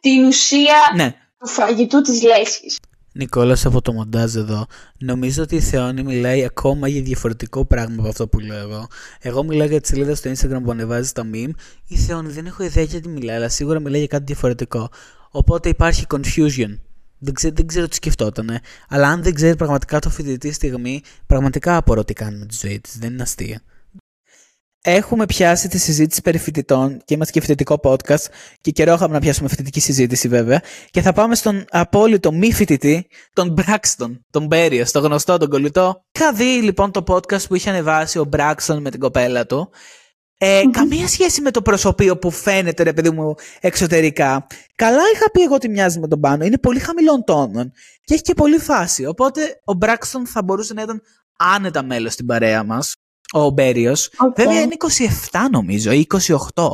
την ουσία Ναι. του φαγητού της λέσχης. Νικόλας από το μοντάζ εδώ. Νομίζω ότι η Θεόνη μιλάει ακόμα για διαφορετικό πράγμα από αυτό που λέω εγώ. Εγώ μιλάω για τη σελίδα στο Instagram που ανεβάζει τα meme. Η Θεόνη δεν έχω ιδέα γιατί μιλάει, αλλά σίγουρα μιλάει για κάτι διαφορετικό. Οπότε υπάρχει confusion. Δεν ξέρω, δεν ξέρω τι σκεφτότανε. Αλλά αν δεν ξέρει πραγματικά το φοιτητή στιγμή, πραγματικά απορώ τι κάνει με τη ζωή της. Δεν είναι αστεία. Έχουμε πιάσει τη συζήτηση περί φοιτητών και είμαστε και φοιτητικό podcast και καιρό είχαμε να πιάσουμε φοιτητική συζήτηση βέβαια και θα πάμε στον απόλυτο μη φοιτητή, τον Braxton, τον Μπέριος, το γνωστό, τον κολλητό. Είχα δει λοιπόν το podcast που είχε ανεβάσει ο Braxton με την κοπέλα του. Ε, Καμία σχέση με το προσωπείο που φαίνεται, ρε παιδί μου, εξωτερικά. Καλά είχα πει εγώ ότι μοιάζει με τον Πάνο. Είναι πολύ χαμηλών τόνων και έχει και πολύ φάση. Οπότε ο Braxton θα μπορούσε να ήταν άνετα μέλος στην παρέα μας, ο Μπέριος. Οκ. Βέβαια είναι 27 νομίζω ή 28.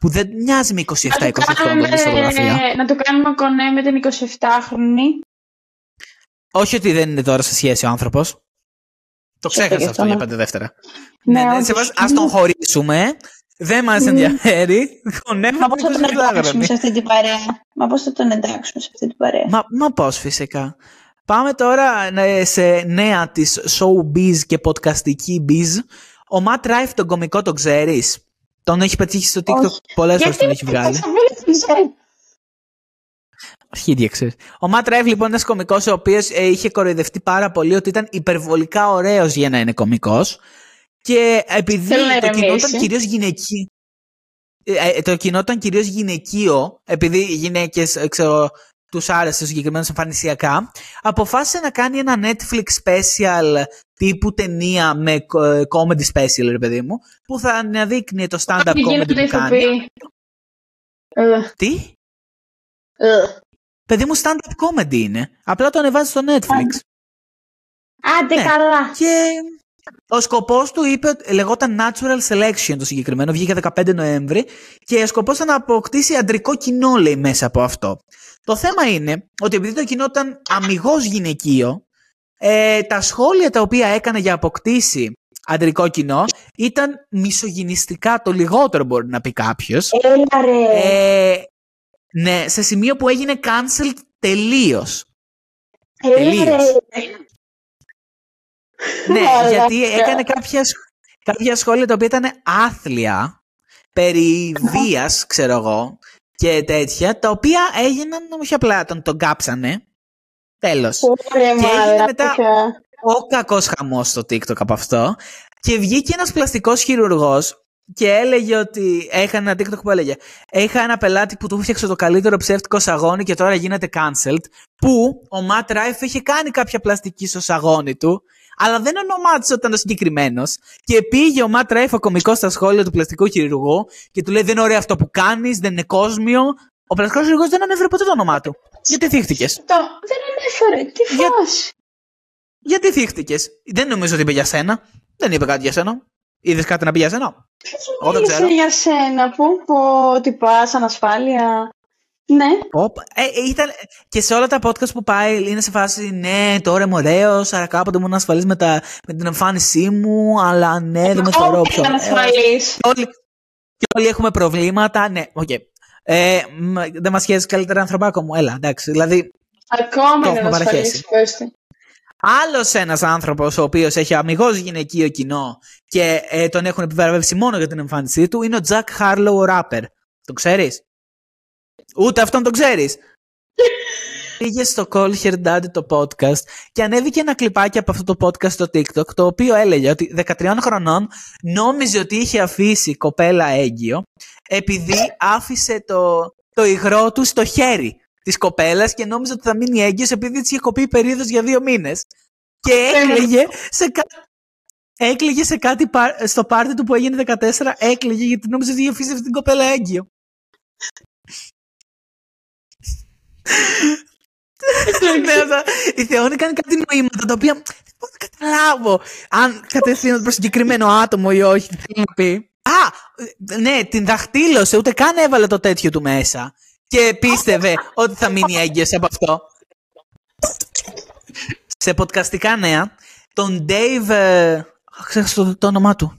Που δεν μοιάζει με 27-28 Να το κάνουμε- στη φωτογραφία. Να το κάνουμε κονέ με την 27χρονη. Όχι ότι δεν είναι τώρα σε σχέση ο άνθρωπος. Το Σωστό ξέχασα και αυτό αυτό, για ναι. πέντε δεύτερα. Ναι, Ναι, ναι, όντως. σε βάση, ας τον χωρίσουμε. Δεν μας ενδιαφέρει. Χωνεύουμε Μα πώς θα τον 27 εντάξουμε γραμμή. σε αυτή την παρέα; Μα πώς θα τον εντάξουμε σε αυτή την παρέα; Μα, μα πώς φυσικά. Πάμε τώρα ναι, σε νέα της showbiz και podcastική biz. Ο Matt Rife τον κομικό τον ξέρεις; Τον έχει πετύχει στο TikTok Όχι. πολλές φορές Γιατί τον έχει βγάλει. θα μιλήσεις, Αρχίδια, ξέρεις. Ο Ματ Ράιφ λοιπόν είναι ένας κωμικός ο οποίος είχε κοροϊδευτεί πάρα πολύ ότι ήταν υπερβολικά ωραίος για να είναι κωμικός. Και επειδή Θέλω να το κοινό ηρεμήσει. ήταν κυρίως γυναικείο. Ε, το κοινό ήταν κυρίως γυναικείο, επειδή οι γυναίκες, ξέρω, τους άρεσε συγκεκριμένα εμφανισιακά, αποφάσισε να κάνει ένα Netflix special τύπου ταινία με ε, comedy special, ρε παιδί μου, που θα αναδείκνει το stand-up Τι comedy γίνεται που κάνει. ηθοποιοί. Ε, Τι; ε. Παιδί μου, stand-up comedy είναι. Απλά το ανεβάζει στο Netflix. Άντε Ναι. καλά. Και ο σκοπός του είπε, ότι λεγόταν Natural Selection το συγκεκριμένο, βγήκε 15 Νοέμβρη και ο σκοπός ήταν να αποκτήσει αντρικό κοινό, λέει, μέσα από αυτό. Το θέμα είναι ότι επειδή το κοινό ήταν αμυγός γυναικείο, ε, τα σχόλια τα οποία έκανε για αποκτήσει αντρικό κοινό ήταν μισογυνιστικά, το λιγότερο μπορεί να πει κάποιος. Έλα ρε. Ε, ναι, σε σημείο που έγινε cancel τελείως. Έλα τελείως. ρε. Ναι, Μαλάκα. γιατί έκανε κάποια, σχ- κάποια σχόλια τα οποία ήταν άθλια, περί βίας, ξέρω εγώ, και τέτοια, τα οποία έγιναν όχι απλά τον, τον κάψανε. Τέλος. Ωραία, έγινε μαλάκα. μετά- Ο κακός χαμός στο TikTok από αυτό. Και βγήκε ένας πλαστικός χειρουργός και έλεγε ότι έχανε ένα TikTok που έλεγε Είχα ένα πελάτη που του φτιάξε το καλύτερο ψεύτικο σαγόνι και τώρα γίνεται cancelled. Που ο Ματ Ράιφ είχε κάνει κάποια πλαστική στο σαγόνι του, αλλά δεν ονομάτισε ο συγκεκριμένος. Και πήγε ο Ματ Ράιφ ο κωμικός στα σχόλια του πλαστικού χειρουργού και του λέει: Δεν είναι ωραίο αυτό που κάνεις, δεν είναι κόσμιο. Ο πλαστικός χειρουργός δεν ανέφερε ποτέ το όνομά του. Γιατί θύχτηκες; Το... Δεν ανέφερε. Τι Για- φάση. Γιατί θύχτηκες; Δεν νομίζω ότι είπε για σένα. Δεν είπε κάτι για σένα. Είδες κάτι να πει για σένα; Ποιος Εγώ δεν μίλησε ξέρω. για σένα. Πού, πού, ότι πας, ανασφάλεια. Ναι. Οπ, ε, ε, ήταν, και σε όλα τα podcast που πάει είναι σε φάση ναι, τώρα είμαι ωραίος, άρα κάποτε ήμουν ασφαλής με, τα- με την εμφάνισή μου, αλλά ναι, δεν με θεωρώ Όχι, πιο. ήταν Ε, ασφαλής. και όλοι, και όλοι έχουμε προβλήματα. Ναι, οκ. Ε, μ, δεν μας σχέζει καλύτερα ανθρωπάκο μου. Έλα, εντάξει. Δηλαδή, Ακόμα Το είναι έχουμε ασφαλής, παραχέσει. Κώστη. άλλος ένας άνθρωπος ο οποίος έχει αμυγός γυναικείο κοινό και ε, τον έχουν επιβραβεύσει μόνο για την εμφάνισή του είναι ο Jack Harlow, ο rapper. Τον ξέρεις; Ούτε αυτόν τον ξέρεις. Πήγε στο Call Her Daddy το podcast και ανέβηκε ένα κλιπάκι από αυτό το podcast στο TikTok το οποίο έλεγε ότι 13 χρονών νόμιζε ότι είχε αφήσει κοπέλα έγκυο επειδή άφησε το, το υγρό του στο χέρι της κοπέλας και νόμιζε ότι θα μείνει έγκυος επειδή της είχε κοπεί η περίοδος για δύο μήνες. Και έκλαιγε σε, κα... έκλαιγε σε κάτι πα- στο πάρτι του που έγινε 14 έκλαιγε γιατί νόμιζε ότι είχε αφήσει αυτή την κοπέλα έγκυο. Ναι, αυτά. Η Θεόνη κάνει κάτι νοήματα τα οποία δεν μπορώ να καταλάβω αν κατευθύνονται προς συγκεκριμένο άτομο ή όχι. Τι θέλει να πει. Α, ναι, την δαχτύλωσε, ούτε καν έβαλε το τέτοιο του μέσα. Και πίστευε ότι θα μείνει έγκυος από αυτό. Σε podcastικά νέα, τον Dave. ε, Ξέχασα το, το όνομά του.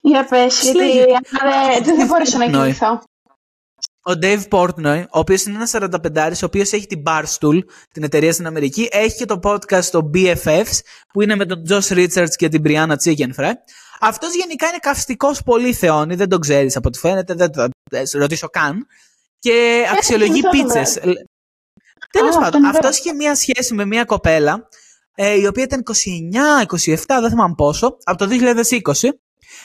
Για πες, Πώς γιατί λέγεται; άμα δεν- δεν θα μπορούσα να Πνοή. κοιμηθώ. Ο Dave Portnoy, ο οποίος είναι ένας 45 ο οποίος έχει την Barstool, την εταιρεία στην Αμερική, έχει και το podcast το BFFs, που είναι με τον Josh Richards και την Brianna Chickenfry. Αυτός γενικά είναι καυστικός πολύ θεώνη, δεν τον ξέρεις από ό,τι φαίνεται, δεν το δεν σε ρωτήσω καν. Και αξιολογεί δεν το έχω πίτσε. Τέλος Α, πάντων, τον αυτός βρω. είχε μία σχέση με μία κοπέλα, ε, η οποία ήταν 29-27, δεν θυμάμαι πόσο, από το 2020.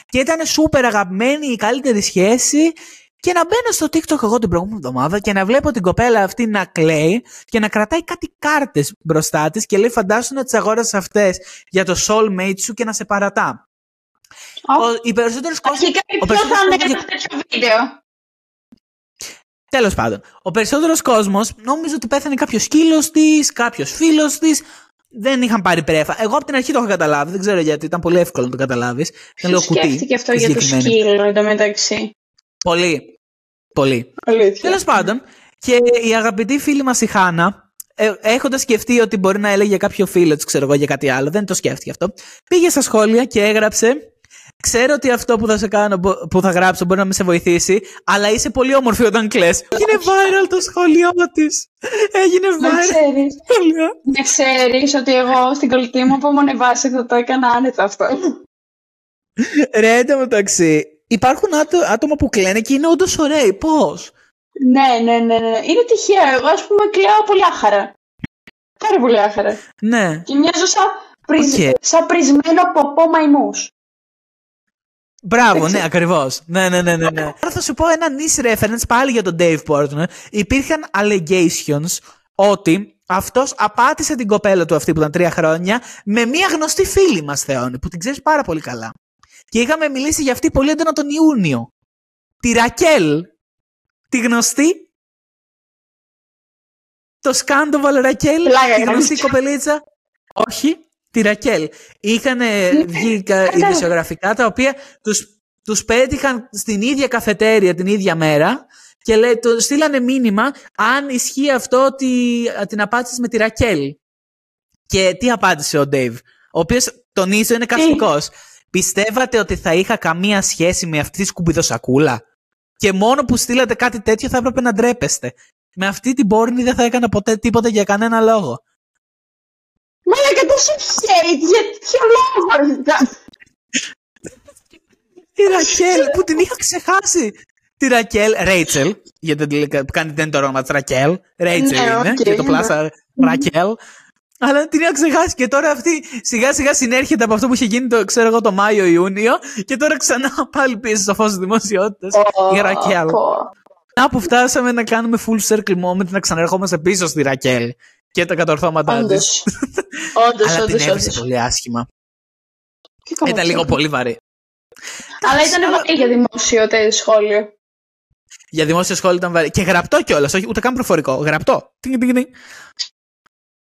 Και ήταν σούπερ αγαπημένη, η καλύτερη σχέση. Και να μπαίνω στο TikTok εγώ την προηγούμενη εβδομάδα και να βλέπω την κοπέλα αυτή να κλαίει και να κρατάει κάτι κάρτες μπροστά της και λέει: Φαντάσου να τις αγόρασες αυτές για το soulmate σου και να σε παρατά. Ω, Ο, οι περισσότεροι κόσμοι. Αρχικά ο ποιο θα περισσότερος ανέβει κόσμος- τέτοιο βίντεο; Τέλος πάντων, ο περισσότερος κόσμος νόμιζε ότι πέθανε κάποιος σκύλος της, κάποιος φίλος της. Δεν είχαν πάρει πρέφα. Εγώ από την αρχή το είχα καταλάβει. Δεν ξέρω γιατί. Ήταν πολύ εύκολο να το καταλάβεις. Ήταν λίγο κουτί. Σκέφτηκε αυτό τη για το συγκεκριμένη. σκύλο εν τω μεταξύ. Πολύ. Πολύ. Αλήθεια. Τέλος πάντων, και η αγαπητή φίλη μας η Χάνα, ε, έχοντας σκεφτεί ότι μπορεί να έλεγε για κάποιο φίλο της, ξέρω εγώ, για κάτι άλλο, δεν το σκέφτηκε αυτό. Πήγε στα σχόλια και έγραψε. Ξέρω ότι αυτό που θα σε κάνω, μπο- που θα γράψω, μπορεί να με σε βοηθήσει, αλλά είσαι πολύ όμορφη όταν κλαις. *laughs* Έγινε viral το σχόλιο της. Έγινε Να viral. ξέρεις, *laughs* σχόλιο. να ξέρεις ότι εγώ στην κολλητή μου από μονεβάση θα το έκανα άνετα αυτό. Ρε, εντωμεταξύ, υπάρχουν άτο- άτομα που κλαίνε και είναι όντως ωραίοι. Πώς; ναι, ναι, ναι, ναι. Είναι τυχαίο. Εγώ, ας πούμε, κλαίω πολύ άχαρα. Πάρα πολύ άχαρα. Ναι. Και μοιάζω σαν, πρι... Οκ. σαν πρησμένο ποπό μαϊμούς. Μπράβο, Έτσι. ναι, ακριβώς. Ναι, ναι, ναι, ναι, ναι. Τώρα θα σου πω ένα niche reference πάλι για τον Dave Portnoy. Υπήρχαν allegations ότι αυτός απάτησε την κοπέλα του αυτή που ήταν τρία χρόνια με μία γνωστή φίλη μας, Θεόνη, που την ξέρεις πάρα πολύ καλά. Και είχαμε μιλήσει για αυτή πολύ έντονα τον Ιούνιο. Τη Ρακέλ. Τη γνωστή. Το σκάντοβαλ Ρακέλ. Πλάκα Τη κάνεις. γνωστή κοπελίτσα. Όχι, τη Ρακέλ. Είχαν βγει κα- Κατάλαβα. ειδησιογραφικά τα οποία τους, τους πέτυχαν στην ίδια καφετέρια την ίδια μέρα και λέει, το στείλανε μήνυμα αν ισχύει αυτό ότι α, την απάντησες με τη Ρακέλ. Και τι απάντησε ο Ντέιβ, ο οποίος τονίζω είναι καυστικός. Πιστεύατε ότι θα είχα καμία σχέση με αυτή τη σκουπιδοσακούλα; Και μόνο που στείλατε κάτι τέτοιο θα έπρεπε να ντρέπεστε. Με αυτή την πόρνη δεν θα έκανα ποτέ τίποτα για κανένα λόγο. Μαλάκα τόσο hate, για ποιο λόγο. Η Ρακέλ που την είχα ξεχάσει. Τη Ρακέλ, Ρέιτσελ, γιατί δεν λέει- που κάνει δεν είναι το όνομα της Ρακέλ. Ρέιτσελ Ναι, είναι οκ, και το ναι. πλάσα Ρακέλ. Αλλά την είχα ξεχάσει και τώρα αυτή σιγά σιγά συνέρχεται από αυτό που είχε γίνει το, ξέρω εγώ, το Μάιο-Ιούνιο και τώρα ξανά πάλι πίσω στο φως της δημοσιότητας. Η Ρακέλ. Πω. Να που φτάσαμε να κάνουμε full circle moment, να ξαναρχόμαστε πίσω στη Ρακέλ και τα κατορθώματά της. Όντως. *laughs* Όντως, Αλλά την όντως, έβρισε όντως. πολύ άσχημα. Τι κομμάτι Ήταν λίγο αυτό. πολύ βαρύ. Αλλά ήταν βαρύ για δημόσιο τέτοιο σχόλιο. Για δημόσιο σχόλιο ήταν βαρύ. Και γραπτό κιόλας, όχι ούτε καν προφορικό. Γραπτό. Τινγκ, τινγκ, τινγκ.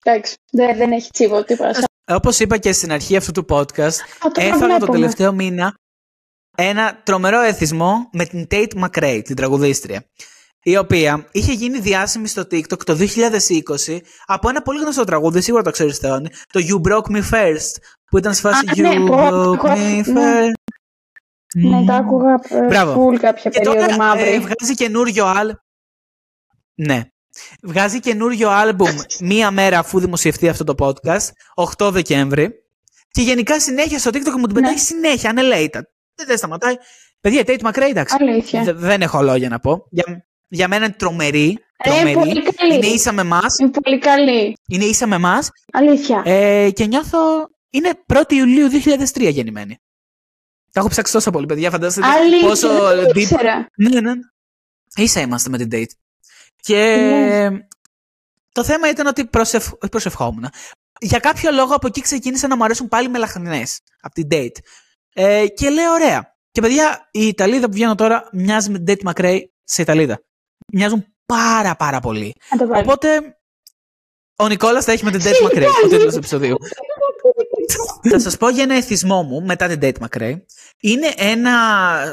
Εντάξει, δεν, δεν έχει τσίβο τίποτα. Όπως είπα και στην αρχή αυτού του podcast, Α, το έφαγα το προβλέπουμε. τελευταίο μήνα ένα τρομερό εθισμό με την Tate McRae, την τραγουδίστρια. η οποία είχε γίνει διάσημη στο TikTok το 2020 από ένα πολύ γνωστό τραγούδι, σίγουρα το ξέρεις Θεόνι, το You Broke Me First, που ήταν σε φάση Α, You ναι, το Broke άκουγα, Me ναι. First. Ναι, τα άκουγα ε, Μπράβο. full κάποια Και περίοδο τώρα ε, μαύρη. βγάζει καινούριο άλ... Ναι. Βγάζει καινούριο άλμπουμ μία μέρα αφού δημοσιευτεί αυτό το podcast, 8 Δεκέμβρη. Και γενικά συνέχεια στο TikTok μου την Ναι. πετάει συνέχεια, unrelated. Δεν, δεν σταματάει. Παιδιά, η Tate McRae, εντάξει. Αλήθεια. Δε- δεν έχω λόγια να πω. Για, για μένα είναι τρομερή. Ε, τρομερή. πολύ καλή. είναι ίσα με εμάς. Είναι πολύ καλή. Είναι ίσα με εμάς. Αλήθεια. Ε, και νιώθω. Είναι 1η Ιουλίου 2003 γεννημένη. Τα έχω ψάξει τόσο πολύ, παιδιά. Φανταστείτε Αλήθεια. πόσο δεν το deep ήξερα. ναι, ναι. Ίσα είμαστε με την date. Και Ναι. το θέμα ήταν ότι προσευ... όχι προσευχόμουν. Για κάποιο λόγο από εκεί ξεκίνησε να μου αρέσουν πάλι μελαχρινές από την date. Ε, και λέω ωραία. Και παιδιά, η Ιταλίδα που βγαίνω τώρα μοιάζει με την date McRae σε Ιταλίδα. Μοιάζουν πάρα πάρα πολύ. Να το βάλω. Οπότε ο Νικόλας θα έχει με την date McRae ο τίτλος του επεισοδίου. Θα σας πω για ένα εθισμό μου μετά την Date McRae. Είναι ένα,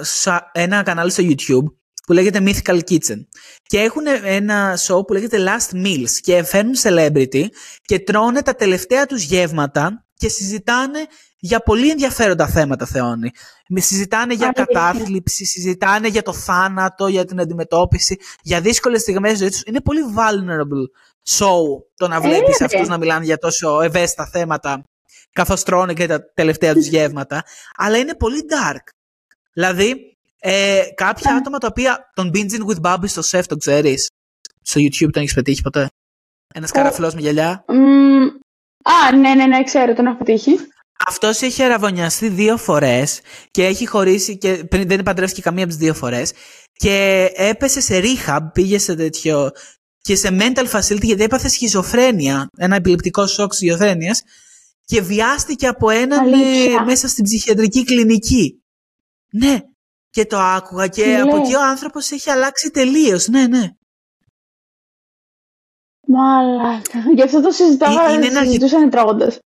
σα- ένα κανάλι στο YouTube που λέγεται Mythical Kitchen. Και έχουν ένα show που λέγεται Last Meals και φέρνουν celebrity και τρώνε τα τελευταία τους γεύματα και συζητάνε για πολύ ενδιαφέροντα θέματα, Θεόνι. Με Συζητάνε για Αλήθεια. κατάθλιψη, συζητάνε για το θάνατο, για την αντιμετώπιση, για δύσκολες στιγμές ζωής τους. Είναι πολύ vulnerable show το να βλέπεις ρε. αυτούς να μιλάνε για τόσο ευαίσθητα θέματα καθώς τρώνε και τα τελευταία τους *laughs* γεύματα, αλλά είναι πολύ dark. Δηλαδή, ε, κάποια άτομα τα οποία τον binging with Bobby στο chef, το ξέρεις, στο YouTube τον έχεις πετύχει ποτέ; Ένας καραφλός με γυαλιά; Μμμ, Α, ναι, ναι, ναι, ξέρω, τον έχω πετύχει. Αυτός έχει αραβωνιαστεί δύο φορές και έχει χωρίσει και πριν δεν παντρεύτηκε καμία από τις δύο φορές και έπεσε σε rehab, πήγε σε τέτοιο και σε mental facility γιατί έπαθε σχιζοφρένεια, ένα επιληπτικό σοκ σχιζοφρένειας και βιάστηκε από έναν Αλήθεια. ε, μέσα στην ψυχιατρική κλινική. Ναι, και το άκουγα και Τι από λες; εκεί ο άνθρωπος έχει αλλάξει τελείως, ναι, ναι. Μάλακα. Γι' αυτό το συζητάγα, Ε, είναι ένα- συζητούσαν τρώγοντας.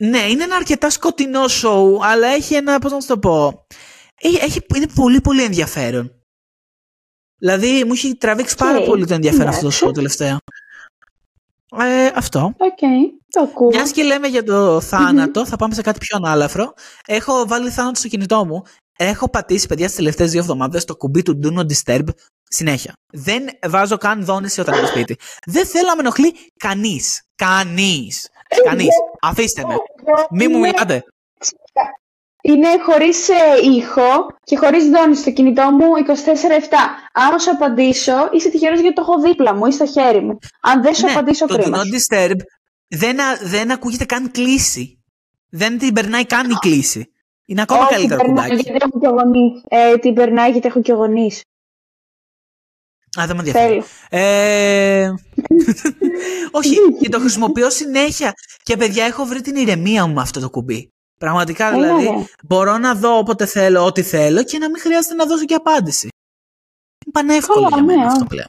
Ναι, είναι ένα αρκετά σκοτεινό show, αλλά έχει ένα, πώς να σου το πω, έχει, έχει- είναι πολύ πολύ ενδιαφέρον. Δηλαδή, μου έχει τραβήξει πάρα Οκ, πολύ το ενδιαφέρον αυτό το εντάξει. show τελευταία. Ε, αυτό. Οκ, το ακούω. Μιας και λέμε για το θάνατο, θα πάμε σε κάτι πιο ανάλαφρο. Έχω βάλει θάνατο στο κινητό μου. Έχω πατήσει, παιδιά, στις τελευταίες δύο εβδομάδες το κουμπί του Do Not Disturb συνέχεια. Δεν βάζω καν δόνηση όταν είμαι σπίτι. Δεν θέλω να με ενοχλεί κανείς. Κανείς. Κανείς. Αφήστε με. Μη μου Είναι- μιλάτε. Είναι χωρίς ε, ήχο και χωρίς δόνηση στο κινητό μου 24-7. Αν σου απαντήσω, είσαι τυχερός γιατί το έχω δίπλα μου ή στο χέρι μου. Αν δεν σου Ναι, απαντήσω, το Do κρίμα. Not Disturb δεν, α- δεν ακούγεται καν κλίση. Δεν την περνάει καν η κλίση. Είναι ακόμα Όχι, καλύτερο περνάει κουμπάκι. γιατί έχω και γονείς. Ε, την περνάει γιατί έχω και γονείς. Α, δεν με ενδιαφέρει. Θέλω. Ε... *laughs* Όχι, και το χρησιμοποιώ συνέχεια. Και παιδιά, έχω βρει την ηρεμία μου με αυτό το κουμπί. Πραγματικά Έλα, δηλαδή, ρε. μπορώ να δω όποτε θέλω, ό,τι θέλω και να μην χρειάζεται να δώσω και απάντηση. Είναι πανεύκολο Καλά, για μένα ναι, αυτό α. πλέον.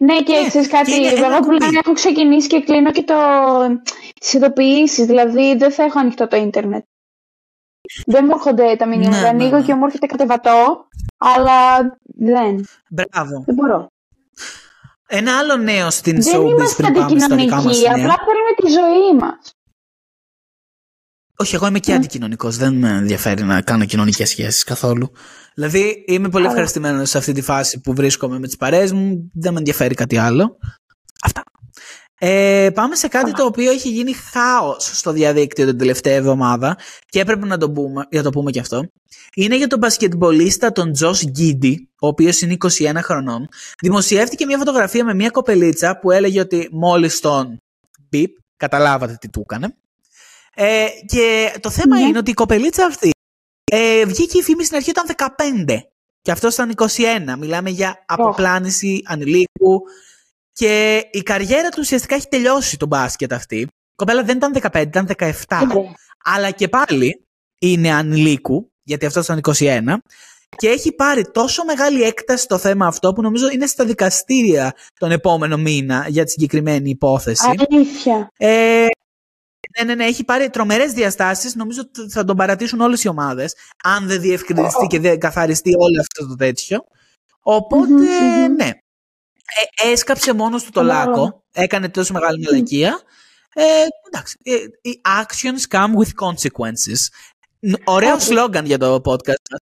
Ναι, και Ναι, ξέρεις κάτι, και είναι ένα εγώ πλέον κουμπί. έχω ξεκινήσει και κλείνω και το τις ειδοποιήσεις, δηλαδή δεν θα έχω ανοιχτό το ίντερνετ. Δεν μου έρχονται τα μηνύματα, Ναι, ναι, ανοίγω ναι. και μου έρχεται κατεβατό, αλλά δεν, Μπράβο. δεν μπορώ. Ένα άλλο νέο στην δεν showbiz είμαστε πριν πάμε στα δικά μας αντικοινωνικοί, νέα. απλά θέλουμε τη ζωή μας. Όχι, εγώ είμαι και Ναι. αντικοινωνικός. Δεν με ενδιαφέρει να κάνω κοινωνικές σχέσεις καθόλου. Δηλαδή, είμαι πολύ Καλά. ευχαριστημένος σε αυτή τη φάση που βρίσκομαι με τις παρέες μου. Δεν με ενδιαφέρει κάτι άλλο. Αυτά. Ε, πάμε σε κάτι Καλά. το οποίο έχει γίνει χάος στο διαδίκτυο την τελευταία εβδομάδα και έπρεπε να το πούμε, για το πούμε και αυτό. Είναι για τον μπασκετμπολίστα τον Τζος Γκίντι, ο οποίος είναι 21 χρονών. Δημοσιεύτηκε μια φωτογραφία με μια κοπελίτσα που έλεγε ότι μόλις τον μπιπ, καταλάβατε τι του έκανε. Ε, και το θέμα Ναι. είναι ότι η κοπελίτσα αυτή ε, βγήκε η φήμη στην αρχή όταν 15 και αυτός ήταν 21. Μιλάμε για αποπλάνηση ανηλίκου και η καριέρα του ουσιαστικά έχει τελειώσει το μπάσκετ αυτή. Η κοπέλα δεν ήταν 15, ήταν 17. Ναι. Αλλά και πάλι είναι ανηλίκου, γιατί αυτός ήταν 21. Και έχει πάρει τόσο μεγάλη έκταση το θέμα αυτό που νομίζω είναι στα δικαστήρια τον επόμενο μήνα για τη συγκεκριμένη υπόθεση. Αλήθεια. Ε, ναι, ναι, ναι, έχει πάρει τρομερές διαστάσεις. Νομίζω ότι θα τον παρατήσουν όλες οι ομάδες, αν δεν διευκρινιστεί και δεν καθαριστεί όλο αυτό το τέτοιο. οποτε Μμμ, μμμ. ναι. Ε, έσκαψε μόνος του το Κατάλαβα. λάκκο, έκανε τόσο μεγάλη μαλακία. Ε, εντάξει, ε, οι actions come with consequences. Ν- Ωραίο Όχι. σλόγγαν για το podcast μας.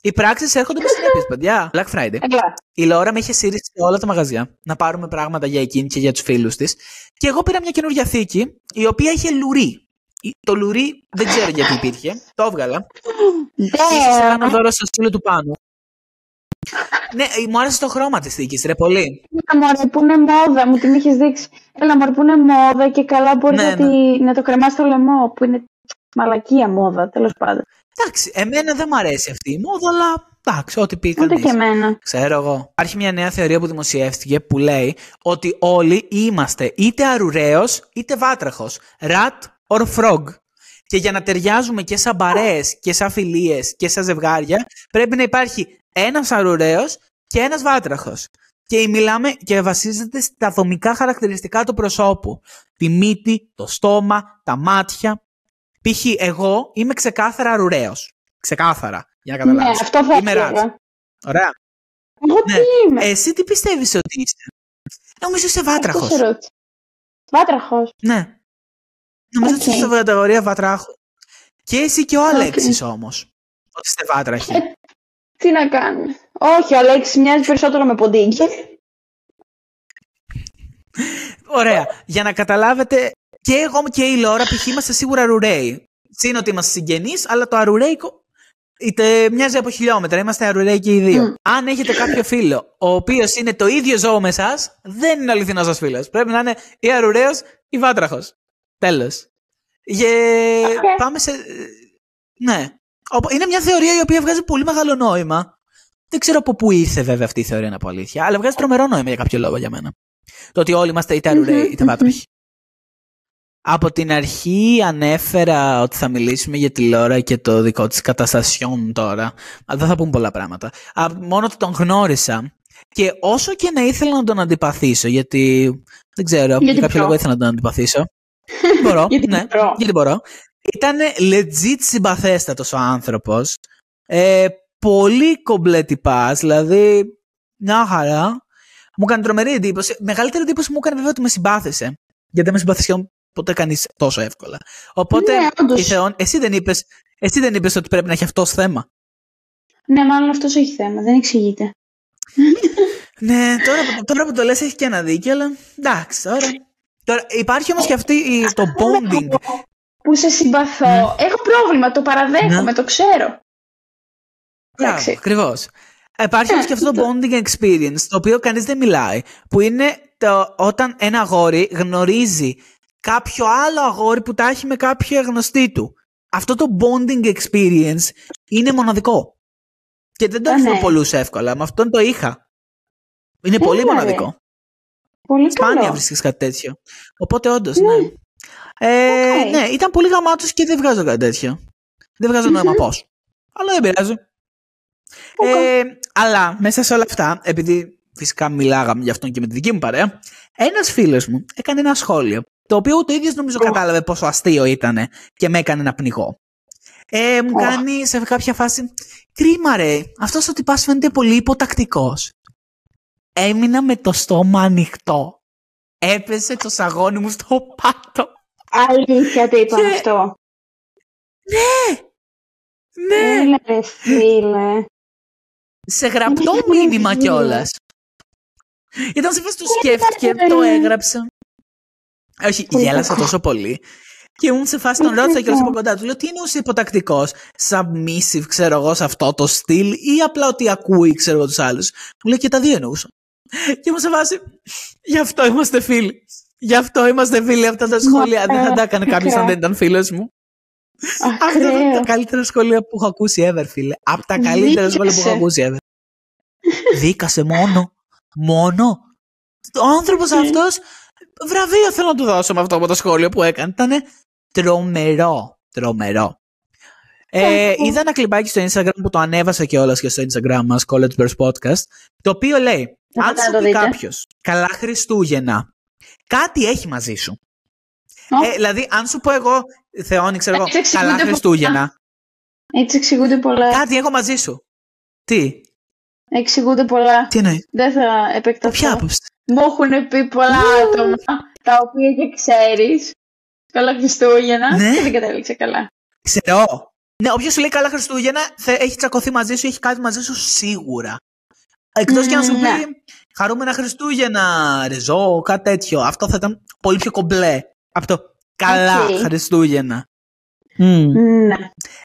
Οι πράξεις έρχονται με συνέπειες, παιδιά. Black Friday. Έλα. Η Λόρα με είχε σύρει σε όλα τα μαγαζιά να πάρουμε πράγματα για εκείνη και για τους φίλους της. Και εγώ πήρα μια καινούργια θήκη, η οποία είχε λουρί. Η- Το λουρί δεν ξέρω γιατί υπήρχε. Το έβγαλα. Ίσως θα κάνω Ντε. δώρο στο στυλό του Πάνου. Ναι, ε, μου άρεσε το χρώμα της θήκης, ρε πολύ. Έλα μωρέ που είναι μόδα, μου την είχες δείξει. Έλα μωρέ που είναι μόδα και καλά μπορείς Ναι, να, τη- να το κρεμάς στο λαιμό που είναι μαλακία μόδα, τέλος πάντων. Εντάξει, εμένα δεν μου αρέσει αυτή η μόδα, αλλά εντάξει, ό,τι πει Ούτε κανείς. και εμένα. Ξέρω εγώ. Υπάρχει μια νέα θεωρία που δημοσιεύτηκε που λέει ότι όλοι είμαστε είτε αρουραίος είτε βάτραχος. Rat or frog. Και για να ταιριάζουμε και σαν παρέες και σαν φιλίες και σαν ζευγάρια πρέπει να υπάρχει ένας αρουραίος και ένας βάτραχος. Και μιλάμε και βασίζεται στα δομικά χαρακτηριστικά του προσώπου. Τη μύτη, το στόμα, τα μάτια. Π.χ. εγώ είμαι ξεκάθαρα αρουραίος. Ξεκάθαρα, για να Ναι, καταλάβεις. αυτό θα Είμαι rat. έλεγα. Ωραία. Εγώ Ναι. τι είμαι; Εσύ τι πιστεύεις ότι είσαι; Νομίζω είσαι βάτραχος. Αυτό σε ρώτησα. Βάτραχος. Ναι. Νομίζω ότι Οκ. είσαι στην κατηγορία βατράχου. Και εσύ και ο Οκ. Αλέξης όμως. Ότι είστε βάτραχοι. Τι να κάνουμε; Όχι, ο Αλέξης μοιάζει περισσότερο με ποντίκι. Ωραία. Για να καταλάβετε, και εγώ και η Λόρα π.χ. είμαστε σίγουρα αρουραίοι. Συν ότι είμαστε συγγενείς, αλλά το αρουραίικο είτε μοιάζει από χιλιόμετρα. Είμαστε αρουραίοι και οι δύο. Μμ. Αν έχετε κάποιο φίλο, ο οποίος είναι το ίδιο ζώο με εσάς, δεν είναι αληθινός σας φίλος. Πρέπει να είναι ή αρουραίος ή βάτραχος. Τέλος. Οκ. Πάμε σε. Ναι. Οπο- Είναι μια θεωρία η οποία βγάζει πολύ μεγάλο νόημα. Δεν ξέρω από πού ήρθε βέβαια αυτή η θεωρία να πω αλήθεια, αλλά βγάζει τρομερό νόημα για κάποιο λόγο για μένα. Το ότι όλοι είμαστε είτε αρουραίοι είτε Μμμ, βάτραχοι. Από την αρχή ανέφερα ότι θα μιλήσουμε για τη Λόρα και το δικό της καταστασιόν τώρα. Αλλά δεν θα πούμε πολλά πράγματα. Α, μόνο ότι τον γνώρισα. Και όσο και να ήθελα να τον αντιπαθήσω, γιατί δεν ξέρω, για Γιατί κάποιο μπορώ. λόγο ήθελα να τον αντιπαθήσω. *laughs* μπορώ, Γιατί ναι, μπορώ. γιατί μπορώ. Ήταν legit συμπαθέστατος ο άνθρωπος. Ε, πολύ κομπλέ τυπάς, δηλαδή μια χαρά. Μου έκανε τρομερή εντύπωση. Μεγαλύτερη εντύπωση μου έκανε βέβαια ότι με συμπάθησε. Γιατί δεν με συμπαθησε ποτέ κανείς τόσο εύκολα. Οπότε, Ναι, όντως. η Θεόν, εσύ δεν είπες, εσύ δεν είπες ότι πρέπει να έχει αυτός θέμα. Ναι, μάλλον αυτός έχει θέμα, δεν εξηγείται. Ναι, τώρα, που- τώρα που το λες έχει και ένα δίκιο, αλλά εντάξει, τώρα. τώρα υπάρχει όμως και αυτή η- το bonding. Που σε συμπαθώ. Ναι. Έχω πρόβλημα, το παραδέχομαι, Ναι. το ξέρω. Μπράβο, Εντάξει. ακριβώς. Υπάρχει όμως και αυτό το bonding experience, το οποίο κανείς δεν μιλάει. Που είναι το, όταν ένα αγόρι γνωρίζει κάποιο άλλο αγόρι που τα έχει με κάποια γνωστή του. Αυτό το bonding experience είναι μοναδικό. Και δεν το Α, έχει με ναι. πολλούς εύκολα. Με αυτόν το είχα. Είναι πολύ Έλα, ρε. μοναδικό. Πολύ Σπάνια καλό. βρίσκεις κάτι τέτοιο. Οπότε όντως, ναι. Ε, Οκ. Ναι, ήταν πολύ γαμάτος και δεν βγάζω κάτι τέτοιο. Δεν βγάζω νόημα πώ. Αλλά δεν πειράζει. Ε, αλλά μέσα σε όλα αυτά, επειδή φυσικά μιλάγαμε γι' αυτόν και με τη δική μου παρέα, ένας φίλος μου έκανε ένα σχόλιο. Το οποίο το ίδιος νομίζω Ω. κατάλαβε πόσο αστείο ήταν και με έκανε να πνιγώ. Ε, μου Ω. κάνει σε κάποια φάση. Κρίμα ρε, αυτός ο τυπάς φαίνεται πολύ υποτακτικός. Έμεινα με το στόμα ανοιχτό. Έπεσε το σαγόνι μου στο πάτο. Αλήθεια το είπαν Και- αυτό. Ναι, Έλα ρε φίλε. σε γραπτό μήνυμα κιόλας. Ήταν σε φάση το σκέφτηκε, το έγραψε. Όχι, Πολύ γέλασα κακό. τόσο πολύ. Και ήμουν σε φάση, τον ρώτησα κιόλας από κοντά του. Λέω, τι εννοούσες υποτακτικός, submissive, ξέρω εγώ, σε αυτό το στυλ, ή απλά ότι ακούει, ξέρω εγώ, τους άλλους. Μου λέει και τα δύο εννοούσα. Και ήμουν σε φάση, γι' αυτό είμαστε φίλοι. Γι' αυτό είμαστε φίλοι. Αυτά τα σχόλια δεν θα τα έκανε κάποιος αν δεν ήταν φίλος μου. Αυτά ήταν Ακραίο. τα καλύτερα σχόλια που έχω ακούσει ever, φίλε. Από τα καλύτερα σχόλια που έχω Δίκασε. ακούσει ever. Δίκασε μόνο. Μόνο. Ο άνθρωπος αυτός. Βραβείο θέλω να του δώσω με αυτό από το σχόλιο που έκανε. Ήταν τρομερό. Τρομερό. Ε, Αχ. είδα ένα κλιπάκι στο Instagram που το ανέβασα κιόλας και στο Instagram μας, College Burst Podcast, το οποίο λέει: Θα Αν πάτε να σου το πει δείτε. κάποιος καλά Χριστούγεννα, κάτι έχει μαζί σου. Ω. Ε, δηλαδή, αν σου πω εγώ, Θεόνι, ξέρω εγώ, Έτσι εξηγούνται καλά πολλά. Χριστούγεννα, Έτσι εξηγούνται πολλά. κάτι έχω μαζί σου. Τι; Εξηγούνται πολλά. Τι εννοεί; Δεν θα Από επεκταθώ. ποια άποψη. Μου έχουν πει πολλά άτομα τα οποία και ξέρεις. Καλά Χριστούγεννα. Ναι. Και δεν κατέληξε καλά. Ξέρω. Ναι, όποιος σου λέει καλά Χριστούγεννα θα έχει τσακωθεί μαζί σου, έχει κάτι μαζί σου σίγουρα. Εκτός και να σου πει Ναι. Χαρούμενα Χριστούγεννα, ρεζό, κάτι τέτοιο. Αυτό θα ήταν πολύ πιο κομπλέ από το καλά Οκ. Χριστούγεννα. Μμ. Ναι.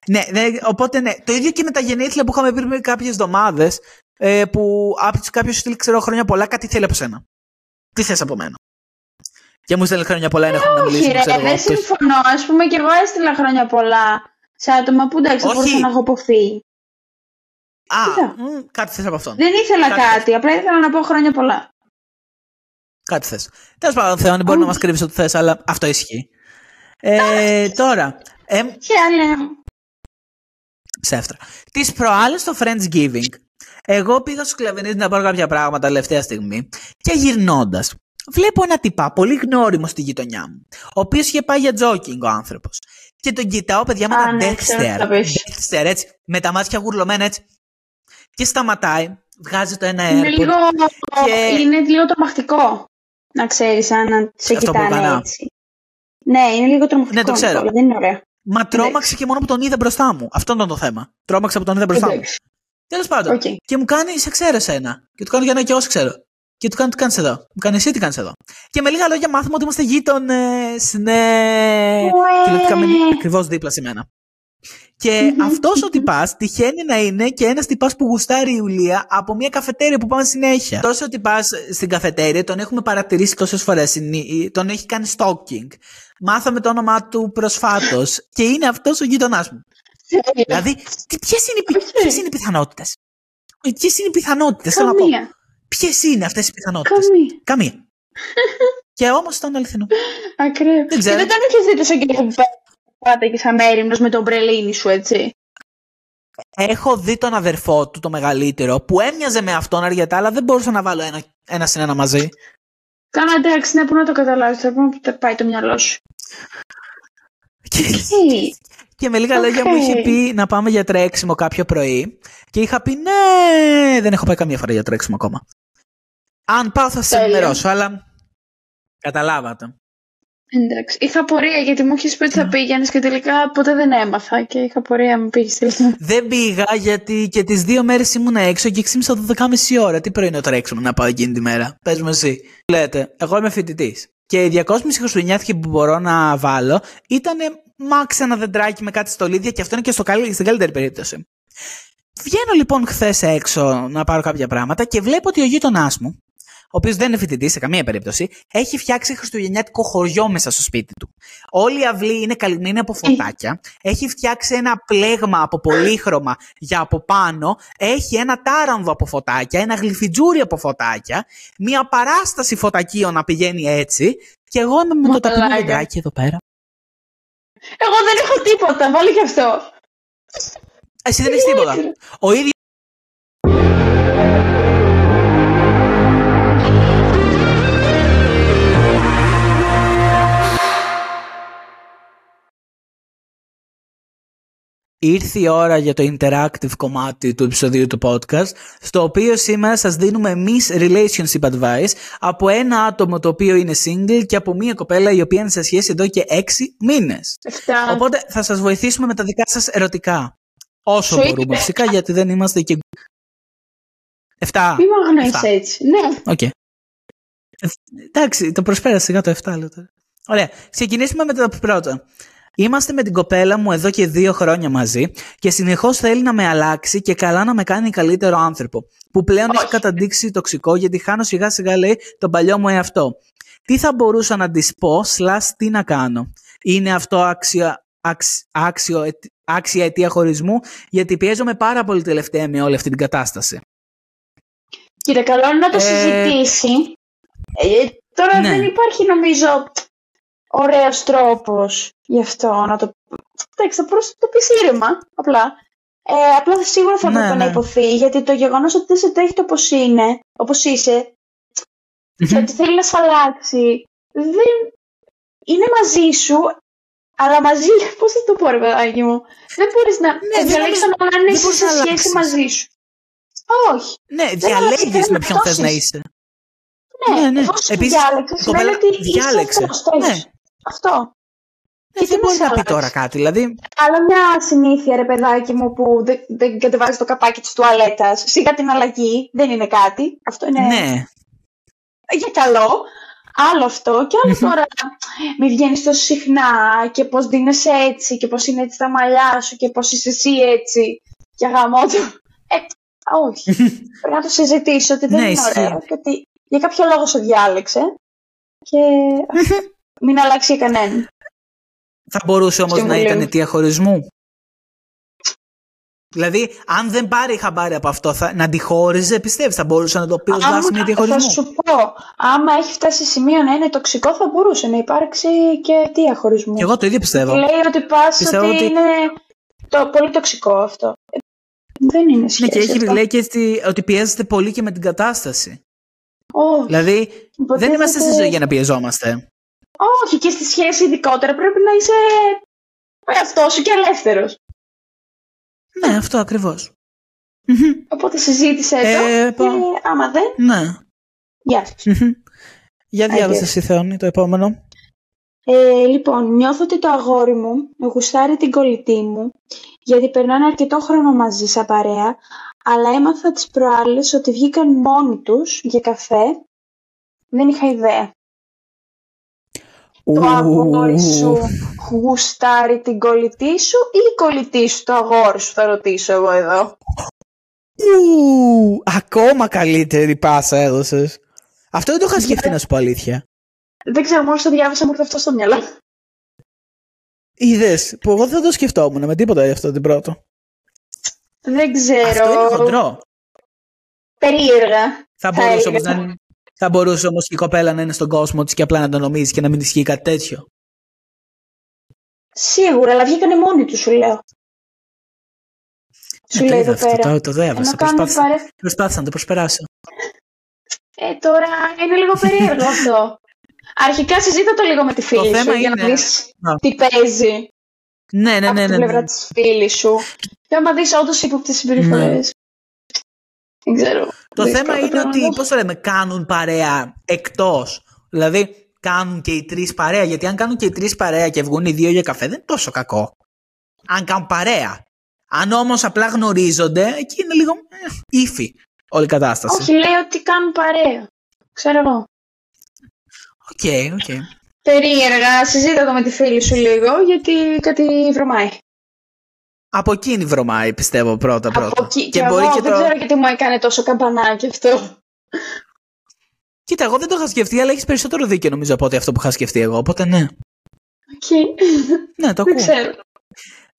Ναι, ναι, οπότε ναι. Το ίδιο και με τα γενέθλια που είχαμε πριν κάποιες εβδομάδες. Ε, που κάποιο σου στείλει ξέρω χρόνια πολλά, κάτι θέλει από σένα. Τι θες από μένα. Και μου στέλνει χρόνια πολλά, είναι έχουμε να Όχι, μιλήσουμε. ρε, ξέρω εγώ. δεν συμφωνώ. Α πούμε, και εγώ έστειλα χρόνια πολλά σε άτομα που εντάξει, Όχι. μπορούσα να έχω αποφύγει. Α, Κοίτα. μ, κάτι θες από αυτόν. Δεν ήθελα Κάτι. κάτι, απλά ήθελα να πω χρόνια πολλά. Κάτι θες. Τέλος πάντων, Θεό, μπορεί να μας κρύβει ό,τι θες, αλλά αυτό ισχύει. Ε, τώρα, ε, Και ναι. ψεύτρα. Τις προάλλες στο Friendsgiving, εγώ πήγα στου κλαβενεί να πάρω κάποια πράγματα τελευταία στιγμή και γυρνώντας, βλέπω ένα τυπά πολύ γνώριμο στη γειτονιά μου, ο οποίος είχε πάει για jogging ο άνθρωπος. Και τον κοιτάω, παιδιά, με Α, τα ναι, ξέρω τι Dexter. θα πεις. Dexter, έτσι, με τα μάτια γουρλωμένα έτσι. Και σταματάει, βγάζει το ένα Είναι AirPod. λίγο, και- είναι λίγο τρομακτικό. Να ξέρεις αν να σε Αυτό που κοιτάνε έκανα. έτσι. Ναι, είναι λίγο τρομακτικό. Ναι, το ξέρω. Νικόλα, Δεν είναι ωραίο. Μα τρόμαξε και μόνο που τον είδα μπροστά μου. Αυτό ήταν το θέμα. Τρόμαξε που τον είδα μπροστά μου. Εντάξει. Τέλος πάντων. Οκ. Και μου κάνει, σε ξέρω εσένα. Και του κάνω για ένα και όσοι ξέρω. Και του κάνω, τι κάνεις εδώ. Μου κάνει, εσύ τι κάνεις εδώ. Και με λίγα λόγια μάθαμε ότι είμαστε γείτονες. Ναι. Ουέ. Κυριολεκτικά μένει ακριβώς δίπλα σε μένα. Και Μμμ. αυτός ο τυπάς τυχαίνει να είναι και ένας τυπάς που γουστάρει η Ιουλία από μια καφετέρια που πάμε συνέχεια. Τόσο ο τυπάς στην καφετέρια τον έχουμε παρατηρήσει τόσες φορές. Τον έχει κάνει stalking. Μάθαμε το όνομά του προσφάτως και είναι αυτός ο γείτονά μου. Δηλαδή, ποιες είναι, οι πι- Όχι. ποιες είναι οι πιθανότητες; Ποιες είναι οι πιθανότητες, θέλω να πω; Καμία. Ποιες είναι αυτές οι πιθανότητες; Καμία. Καμία. *laughs* και όμως ήταν αληθινό. Ακραίο. Δεν ξέρω. Και δεν τον είχε δει τόσο καιρό που πάτε και σαν μέρημνος με τον μπρελίνι σου, έτσι. Έχω δει τον αδερφό του, το μεγαλύτερο, που έμοιαζε με αυτόν αρκετά, αλλά δεν μπορούσα να βάλω ένα, ένα συν ένα μαζί. Κάνα εντάξει, ναι, πού να το καταλάβεις, θα πούμε που πάει το μυαλό σου. Και, Τι. και με λίγα Οκ. λόγια μου είχε πει να πάμε για τρέξιμο κάποιο πρωί. Και είχα πει ναι, δεν έχω πάει καμία φορά για τρέξιμο ακόμα. Αν πάω θα σα Τέλεια. ενημερώσω, αλλά. Καταλάβατε. Εντάξει. Είχα πορεία γιατί μου είχες πει ότι Ναι. θα πήγαινες και τελικά ποτέ δεν έμαθα και είχα πορεία μου πήγες τελικά. Δεν πήγα γιατί και τις δύο μέρες ήμουν έξω και ξύμισα 12.30 ώρα. Τι πρωινό τρέξιμο να πάω εκείνη τη μέρα; Πες μου εσύ. Λέτε, εγώ είμαι φοιτητής. Και η 200 χριστουγεννιάτικη που μπορώ να βάλω ήταν μάξ ένα δεντράκι με κάτι στολίδια και αυτό είναι και στο καλύ, στην καλύτερη περίπτωση. Βγαίνω λοιπόν χθες έξω να πάρω κάποια πράγματα και βλέπω ότι ο γείτονάς μου, ο οποίος δεν είναι φοιτητής σε καμία περίπτωση, έχει φτιάξει χριστουγεννιάτικο χωριό μέσα στο σπίτι του. Όλη η αυλή είναι καλυμμένη από φωτάκια. Έχει φτιάξει ένα πλέγμα από πολύχρωμα για από πάνω. Έχει ένα τάρανδο από φωτάκια, ένα γλυφιτζούρι από φωτάκια. Μια παράσταση φωτακίων να πηγαίνει έτσι. Και εγώ είμαι με το ταπεινό Μαλάκα. δεντράκι εδώ πέρα. Εγώ δεν έχω τίποτα, βάλει και αυτό. Εσύ δεν έχεις τίποτα. Ο ίδιος. Ήρθε η ώρα για το interactive κομμάτι του επεισοδίου του podcast, στο οποίο σήμερα σας δίνουμε εμείς relationship advice από ένα άτομο το οποίο είναι single και από μια κοπέλα η οποία είναι σε σχέση εδώ και έξι μήνες. Εφτά. Οπότε θα σας βοηθήσουμε με τα δικά σας ερωτικά. Όσο Σου μπορούμε είπε. φυσικά γιατί δεν είμαστε και... Εφτά. Μη με αγνοείς Εφτά. έτσι. Ναι. Οκ. Ε, Εντάξει, το προσπέρασα σιγά το 7 λέω τώρα. Ωραία. Ξεκινήσουμε με το πρώτο. Είμαστε με την κοπέλα μου εδώ και δύο χρόνια μαζί και συνεχώς θέλει να με αλλάξει και καλά να με κάνει καλύτερο άνθρωπο. Που πλέον έχει Όχι. καταντήξει τοξικό γιατί χάνω σιγά σιγά λέει τον παλιό μου εαυτό. Τι θα μπορούσα να της πω, slash τι να κάνω; Είναι αυτό άξιο, άξ- άξιο, αιτ- άξια αιτία χωρισμού γιατί πιέζομαι πάρα πολύ τελευταία με όλη αυτή την κατάσταση. Κύριε, καλό είναι να το Ε, συζητήσει. Ε, τώρα ναι. δεν υπάρχει νομίζω ωραίος τρόπος γι' αυτό να το... Εντάξει, θα μπορούσε να το πεις ήρεμα, απλά. Ε, απλά σίγουρα θα Ναι, έπρεπε να ναι. υποθεί, γιατί το γεγονός ότι δεν σε δέχεται όπως είναι, όπως είσαι, και ότι θέλει να σε αλλάξει, δεν είναι μαζί σου, αλλά μαζί, *laughs* πώς θα το πω ρε παιδάκι μου, δεν μπορείς να Ναι, δεν διαλέξεις μπορείς- να είναι δεν σε μπορείς να σχέση αλλάξεις. μαζί σου. Όχι. Ναι, αλλάζει διαλέγεις κανένα με ποιον θες πτώσεις. να είσαι. Ναι, Ναι, ναι. εφόσον Επίσης, διάλεξες, η σημαίνει κοπέλα ότι είσαι διάλεξε. αυτός, το Ναι. Έχεις. Αυτό. Ε, δεν τι μπορεί να να σε πει αλλάξει. τώρα κάτι. Δηλαδή, Άλλο μια συνήθεια, ρε παιδάκι μου, που δεν, δεν κατεβάζεις το καπάκι της τουαλέτας. Σιγά την αλλαγή, δεν είναι κάτι. Αυτό είναι ναι. για καλό. Άλλο αυτό. Και άλλο τώρα, μη βγαίνεις τόσο συχνά και πώς δίνεσαι έτσι και πώς είναι έτσι τα μαλλιά σου και πώς είσαι εσύ έτσι. Και γαμό του. Ε, όχι. Πρέπει να το συζητήσω ότι δεν Ναι, είναι ισχύει. ωραίο. Και ότι για κάποιο λόγο σε διάλεξε. Και μην αλλάξει για κανέναν. Θα μπορούσε όμως να Συμβουλίου. ήταν αιτία χωρισμού. Δηλαδή, αν δεν πάρει χαμπάρι από αυτό, θα, να τη χώριζε, πιστεύεις, θα μπορούσε να το πει ως Άμα- βάση μια αιτία θα χωρισμού; σου πω, άμα έχει φτάσει σε σημείο να είναι τοξικό, θα μπορούσε να υπάρξει και αιτία χωρισμού. Και εγώ το ίδιο πιστεύω. Λέει ότι πας Πιστεύω ότι, ότι- είναι το, πολύ τοξικό αυτό. Ε, Δεν είναι σχέση. Ναι, και έχει, αυτό. λέει και στη- ότι πιέζεται πολύ και με την κατάσταση. Όχι, Δηλαδή, δεν υποτίθεται- είμαστε στη ζωή για να πιεζόμαστε. Όχι, και στη σχέση ειδικότερα πρέπει να είσαι εαυτός σου και ελεύθερος. Ναι, αυτό ακριβώς. Οπότε συζήτησε το. Ε, και πω- άμα δεν, Ναι. γεια σας. Για διάβασε Άντε. εσύ, Θεόνη, το επόμενο. Ε, λοιπόν, νιώθω ότι το αγόρι μου γουστάρει την κολλητή μου, γιατί περνάνε αρκετό χρόνο μαζί σαν παρέα, αλλά έμαθα τις προάλλες ότι βγήκαν μόνοι τους για καφέ. Δεν είχα ιδέα. Το αγόρι σου γουστάρει την κολλητή σου ή η κολλητή σου το αγόρι σου, θα ρωτήσω εγώ εδώ. Ου, ακόμα καλύτερη πάσα έδωσες. Αυτό δεν το είχα σκεφτεί να σου πω αλήθεια. Δεν ξέρω, μόλις το διάβασα μου ήρθε αυτό στο μυαλό. Είδες που εγώ δεν το σκεφτόμουν με τίποτα γι' αυτό την πρώτο. Δεν ξέρω. Αυτό είναι χοντρό. Περίεργα. Θα Θα μπορούσε έλεγα. όμω να. Θα μπορούσε όμως και η κοπέλα να είναι στον κόσμο της και απλά να το νομίζεις και να μην ισχύει κάτι τέτοιο. Σίγουρα, αλλά βγήκανε μόνοι τους, σου λέω. Σου Ναι, το λέει είδα εδώ αυτό, πέρα. το, το διάβασα. Ενώ κάνουν Προσπάθησα, παρέ... προσπάθησα να το προσπεράσω. Ε, τώρα είναι λίγο περίεργο *laughs* αυτό. Αρχικά συζήτα το λίγο με τη φίλη θέμα σου για να είναι- δεις Α. τι παίζει Ναι, ναι, από ναι. την ναι, πλευρά ναι. της φίλης σου. Και άμα δεις όντως ύποπτες συμπεριφορές. Δεν ξέρω. Το δύσκολο θέμα είναι πράγμα. ότι, πώς το λέμε, κάνουν παρέα εκτός. Δηλαδή, κάνουν και οι τρεις παρέα. Γιατί αν κάνουν και οι τρεις παρέα και βγουν οι δύο για καφέ, δεν είναι τόσο κακό. Αν κάνουν παρέα. Αν όμως απλά γνωρίζονται, εκεί είναι λίγο ε, iffy όλη η κατάσταση. Όχι, λέει ότι κάνουν παρέα. Ξέρω εγώ. OK, OK. Περίεργα, συζήτα το με τη φίλη σου λίγο, γιατί κάτι βρωμάει. Από εκείνη βρωμάει, πιστεύω, πρώτα πρώτα. Από εκεί, Και και μπορεί εγώ και δεν το... ξέρω γιατί μου έκανε τόσο καμπανάκι αυτό. Κοίτα, εγώ δεν το είχα σκεφτεί, αλλά έχεις περισσότερο δίκιο νομίζω από ότι αυτό που είχα σκεφτεί εγώ. Οπότε ναι. Οκ. Ναι, το Δεν ακούω. ξέρω.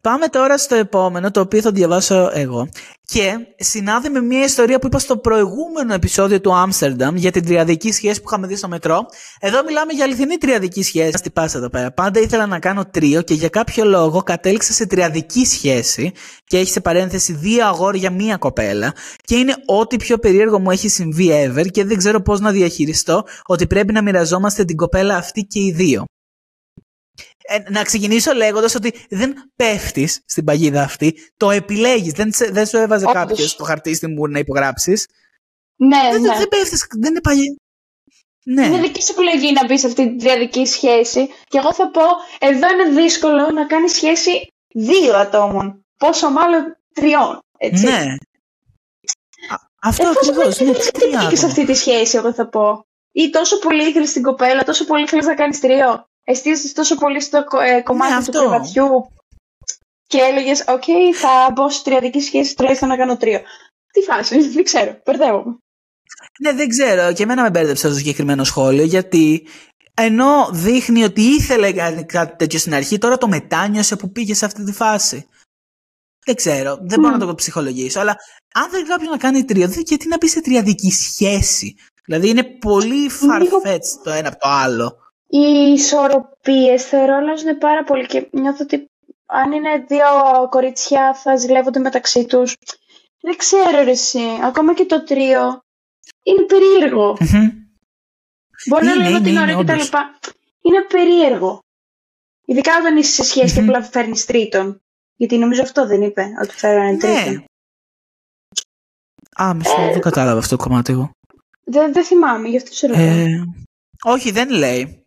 Πάμε τώρα στο επόμενο, το οποίο θα διαβάσω εγώ. Και συνάδει με μια ιστορία που είπα στο προηγούμενο επεισόδιο του Άμστερνταμ για την τριαδική σχέση που είχαμε δει στο μετρό. Εδώ μιλάμε για αληθινή τριαδική σχέση. Στη πάσα εδώ πέρα. Πάντα ήθελα να κάνω τρίο και για κάποιο λόγο κατέληξα σε τριαδική σχέση και έχει σε παρένθεση δύο αγόρια, μία κοπέλα. Και είναι ό,τι πιο περίεργο μου έχει συμβεί ever και δεν ξέρω πώς να διαχειριστώ ότι πρέπει να μοιραζόμαστε την κοπέλα αυτή και οι δύο. Ε, να ξεκινήσω λέγοντας ότι δεν πέφτεις στην παγίδα αυτή, το επιλέγεις. Δεν, σε- δεν σου έβαζε Όντως. κάποιος το χαρτί στη μούρη να υπογράψεις. Ναι, δεν, ναι. δεν πέφτεις, δεν είναι παγίδα. Ναι. Είναι δική σου επιλογή να μπεις σε αυτή τη διαδική σχέση. Και εγώ θα πω, εδώ είναι δύσκολο να κάνεις σχέση δύο ατόμων. Πόσο μάλλον τριών. Έτσι. ναι. Α, αυτό Ε, πόσο ακριβώς. πολύ Ναι, θέλεις τρία να σε άτομα. αυτή τη σχέση, εγώ θα πω. Ή τόσο πολύ ήθελες την κοπέλα, τόσο πολύ θέλει να κάνεις τρίο. Εστίασες τόσο πολύ στο κο- ε, κομμάτι του Ναι, αυτό. κρεβατιού και έλεγες, Οκ, θα μπω σε τριαδική σχέση, τουλάχιστον να κάνω τρίο. Τι φάση, *laughs* δεν ξέρω, μπερδεύομαι. Ναι, δεν ξέρω. Και εμένα με μπέρδεψε το συγκεκριμένο σχόλιο γιατί ενώ δείχνει ότι ήθελε κάτι- κάτι τέτοιο στην αρχή, τώρα το μετάνιωσε που πήγε σε αυτή τη φάση. Δεν ξέρω. Δεν μπορώ Μμ. να το ψυχολογήσω. Αλλά αν θέλει κάποιος να κάνει τρίο, δεν- γιατί να μπει σε τριαδική σχέση; Δηλαδή είναι πολύ farfetch το ένα από το άλλο. Οι ισορροπίες θεωρώ αλλάζουν πάρα πολύ και νιώθω ότι αν είναι δύο κοριτσιά θα ζηλεύονται μεταξύ τους. Δεν ξέρω ρε εσύ. Ακόμα και το τρίο είναι περίεργο. Μμμ. Μπορεί να Είναι, λέμε ότι είναι, είναι είναι, ωραίο κτλ. όντως. Είναι περίεργο. Ειδικά όταν είσαι σε σχέση και Μμμ. απλά φέρνεις τρίτον. Γιατί νομίζω αυτό δεν είπε, ότι φέρνει Ναι. τρίτον. Α, μισό, Ε, δεν κατάλαβα αυτό το κομμάτι εγώ. Δεν, δεν θυμάμαι, γι' αυτό σε ρωτάω. Ε, όχι, δεν λέει.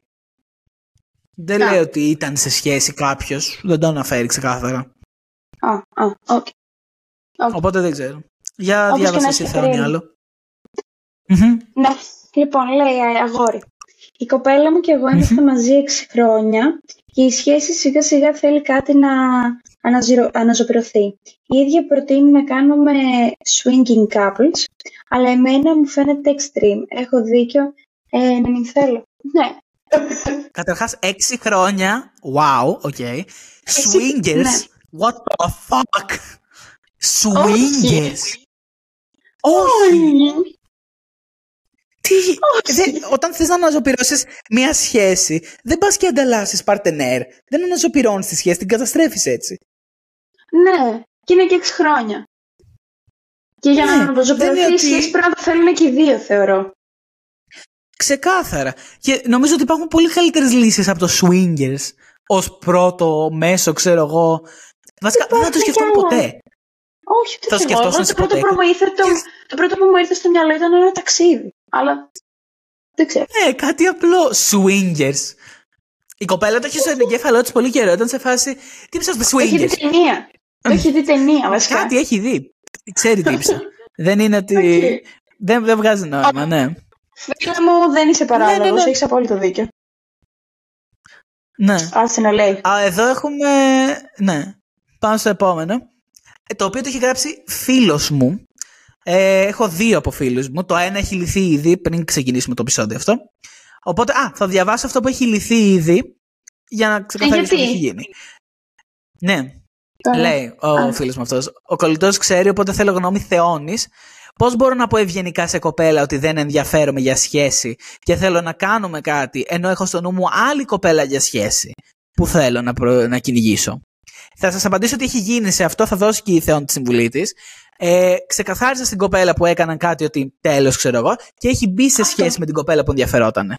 Δεν Α. λέει ότι ήταν σε σχέση κάποιος. Δεν το αναφέρει ξεκάθαρα. Α, α, οκ. Οπότε δεν ξέρω. Για Όπως και διάβασα να εσύ έχει Θεόνι κρίνει. άλλο. Μμμ. Ναι, λοιπόν, λέει ε, αγόρι. Η κοπέλα μου και εγώ είμαστε μαζί 6 χρόνια και η σχέση σιγά σιγά θέλει κάτι να αναζηρο... αναζωπηρωθεί. Η ίδια προτείνει να κάνουμε swinging couples, αλλά εμένα μου φαίνεται extreme. Έχω δίκιο ε, να μην θέλω. Ναι, Καταρχάς, έξι χρόνια. Wow, ok. Swingers. ναι. What the fuck; Swingers. Όχι. Όχι. Τι, δεν- όταν θες να αναζωπηρώσεις μια σχέση, δεν πας και ανταλλάσσεις παρτενέρ. Δεν αναζωπηρώνεις τη σχέση, την καταστρέφεις έτσι. Ναι, και είναι και 6 χρόνια. Και για Ναι, να αναζωπηρωθεί δεν είναι η ότι- σχέση πρέπει να το θέλουν και οι δύο, θεωρώ. Ξεκάθαρα. Και νομίζω ότι υπάρχουν πολύ καλύτερες λύσεις από το swingers ως πρώτο μέσο, ξέρω εγώ. Βασικά, δεν θα το Υπάρχουν σκεφτώ κι άλλα. ποτέ. Όχι, Θα ούτε και σκεφτόσουν εγώ. σε Το πρώτο, ποτέ. που μου ήρθε, το, το πρώτο που μου ήρθε στο μυαλό ήταν ένα ταξίδι. Αλλά δεν ξέρω. Ναι, κάτι απλό. Swingers. Η κοπέλα το έχει στο εγκέφαλό της πολύ καιρό. Ήταν σε φάση. Τι ψάχνεις με Το έχει δει swingers; ταινία. Το έχει δει ταινία, βασικά. Κάτι έχει δει. Ξέρει τι ψάχνει. *laughs* Δεν είναι ότι. Οκ. Δεν, δεν βγάζει νόημα, ναι. Φίλε μου, δεν είσαι παράλογος. ναι, ναι. Έχεις απόλυτο δίκιο. ναι. Άσε να λέει. Α, εδώ έχουμε. Ναι. Πάμε στο επόμενο. Ε, το οποίο το έχει γράψει φίλος μου. Ε, έχω δύο από φίλους μου. Το ένα έχει λυθεί ήδη πριν ξεκινήσουμε το επεισόδιο αυτό. Οπότε, α, θα διαβάσω αυτό που έχει λυθεί ήδη για να ξεκαθαρίσω τι γιατί; έχει γίνει. Ναι, Τώρα. λέει ο Α. φίλος μου αυτός. Ο κολλητός ξέρει, οπότε θέλω γνώμη θεώνη. Πώς μπορώ να πω ευγενικά σε κοπέλα ότι δεν ενδιαφέρομαι για σχέση και θέλω να κάνουμε κάτι, ενώ έχω στο νου μου άλλη κοπέλα για σχέση που θέλω να, προ... να κυνηγήσω. Θα σας απαντήσω ότι έχει γίνει σε αυτό, θα δώσει και η Θεόν τη συμβουλή της. Ε, ξεκαθάρισα στην κοπέλα που έκαναν κάτι ότι τέλος, ξέρω εγώ, και έχει μπει σε Αυτό. σχέση με την κοπέλα που ενδιαφερόταν. Ναι,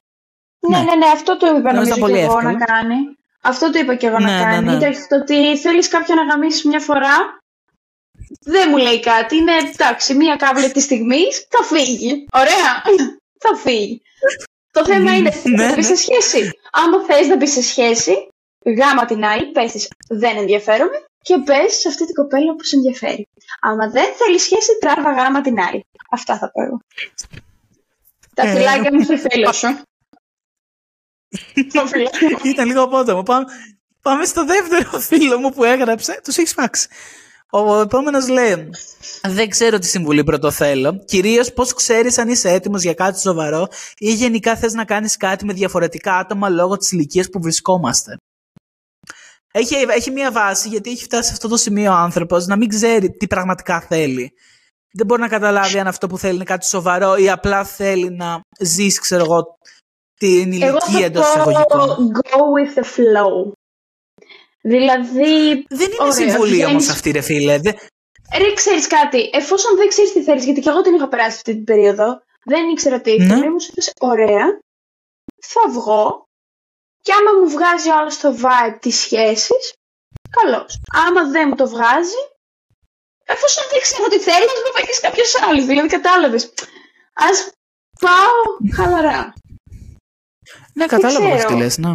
Ναι. ναι, ναι, αυτό το είπα Νομίζω νομίζω πολύ και εγώ εύκολο. να κάνει. Αυτό το είπα και εγώ Ναι, να ναι, κάνει. ναι. Εντάξει, το ότι θέλεις κάποιον να γαμίσεις μια φορά, δεν μου λέει κάτι. Είναι εντάξει, μία κάβλη της στιγμής θα φύγει. Ωραία. θα φύγει. Το θέμα είναι, θες Ναι, να μπει ναι. σε σχέση. Άμα θες να μπει σε σχέση, γάμα την άλλη, πες της, δεν ενδιαφέρομαι και πες σε αυτή την κοπέλα που σε ενδιαφέρει. Άμα δεν θέλει σχέση, τράβα γάμα την άλλη. Αυτά θα πω εγώ. Τα Ε, φυλάκια μου στο φίλο σου. Τα φυλάκια μου. Ήταν λίγο απότομο. Πάμε, πάμε στο δεύτερο φίλο μου που έγραψε. Τους έχεις φάξει. Ο επόμενος λέει: Δεν ξέρω τι συμβουλή πρώτο θέλω. Κυρίως πώς ξέρεις αν είσαι έτοιμος για κάτι σοβαρό ή γενικά θες να κάνεις κάτι με διαφορετικά άτομα λόγω της ηλικίας που βρισκόμαστε. Έχει, έχει μία βάση γιατί έχει φτάσει σε αυτό το σημείο ο άνθρωπος να μην ξέρει τι πραγματικά θέλει. Δεν μπορεί να καταλάβει αν αυτό που θέλει είναι κάτι σοβαρό ή απλά θέλει να ζήσει, ξέρω εγώ, την Εγώ ηλικία θα εντός πω εισαγωγικών. go with the flow. Δηλαδή, Δεν είναι Ωραία, συμβουλή βγαίνεις- όμως αυτή, ρε φίλε. Δεν- ρε, ξέρεις κάτι, εφόσον δεν ξέρεις τι θέλεις, γιατί και εγώ την είχα περάσει αυτή την περίοδο, δεν ήξερα τι Ναι. ήθελα, μου σου είπες, ωραία, θα βγω και άμα μου βγάζει όλο το vibe της σχέσης, καλώς. Άμα δεν μου το βγάζει, εφόσον δεν ξέρω τι θέλω, ας με πάει και σε κάποιος άλλος, δηλαδή κατάλαβες. Ας πάω χαλαρά. Ναι, κατάλαβα ξέρω. πώς τι λες, ναι.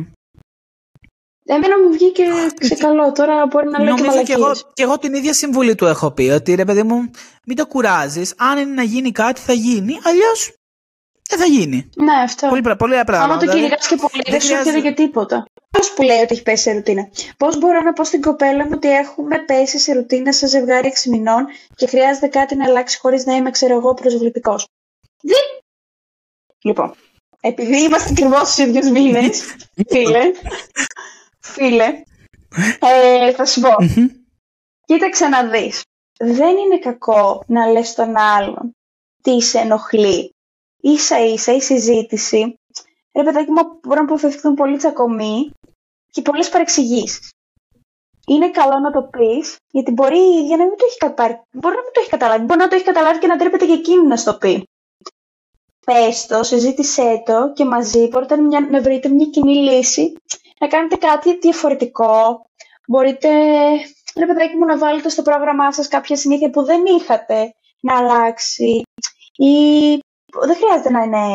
Εμένα μου βγήκε σε καλό, τώρα μπορεί να λέω και Νομίζω και εγώ, μαλακίες. και εγώ την ίδια συμβουλή του έχω πει. Ότι ρε παιδί μου, μην το κουράζεις. Αν είναι να γίνει κάτι, θα γίνει. Αλλιώς δεν θα γίνει. Ναι, αυτό. Πολύ, πρα- πολύ απλά πράγματα. Άμα το Δηλαδή, κυνηγάς και πολύ, δεν δεν σου έρχεται χρειάζεται- και τίποτα. Πώς που λέει ότι έχει πέσει σε ρουτίνα. Πώς μπορώ να πω στην κοπέλα μου ότι έχουμε πέσει σε ρουτίνα σε ζευγάρι 6 μηνών και χρειάζεται κάτι να αλλάξει χωρίς να είμαι, ξέρω εγώ, προσβλητικός. Δεν. Λοιπόν, επειδή είμαστε ακριβώς στους ίδιους μήνες, *laughs* φίλε, φίλε, ε, θα σου πω. Μμμ. Κοίταξε να δεις. Δεν είναι κακό να λες στον άλλον τι σε ενοχλεί. Ίσα ίσα η συζήτηση, ρε παιδάκι μου, μπορεί να αποφευθούν πολύ τσακωμοί και πολλές παρεξηγήσεις. Είναι καλό να το πεις, γιατί μπορεί η ίδια να μην το έχεις καταλάβει. Μπορεί να μην το έχεις καταλάβει. Μπορεί να το έχεις καταλάβει και να τρέπεται και εκείνη να στο πει. Πες το, συζήτησέ το και μαζί μπορείτε να, μια- να βρείτε μια κοινή λύση, να κάνετε κάτι διαφορετικό. Μπορείτε ρε παιδάκι μου, να βάλετε στο πρόγραμμά σας κάποια συνήθεια που δεν είχατε, να αλλάξει ή δεν χρειάζεται να είναι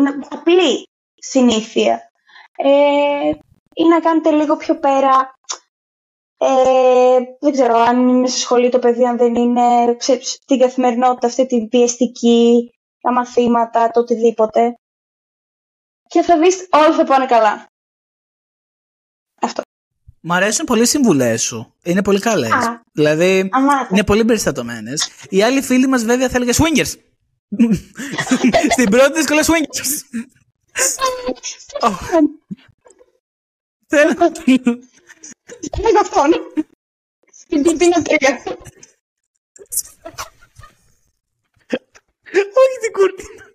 να- απλή συνήθεια ε, ή να κάνετε λίγο πιο πέρα ε, δεν ξέρω αν είναι σε σχολείο το παιδί, αν δεν είναι σε, στην καθημερινότητα αυτή την πιεστική, τα μαθήματα, το οτιδήποτε. Και θα δεις όλα θα πάνε καλά. Αυτό. Μ' αρέσουν πολύ οι συμβουλές σου. Είναι πολύ καλές. Α. Δηλαδή, Αμάτα. είναι πολύ περιστατωμένες. Οι άλλοι φίλοι μας, βέβαια, θα έλεγε swingers. *laughs* Στην πρώτη σχολή swingers. Ω. *laughs* Θέλω να το λέω. Είναι αυτόν. Στην κουρτίνα τρία. Όχι την κουρτίνα.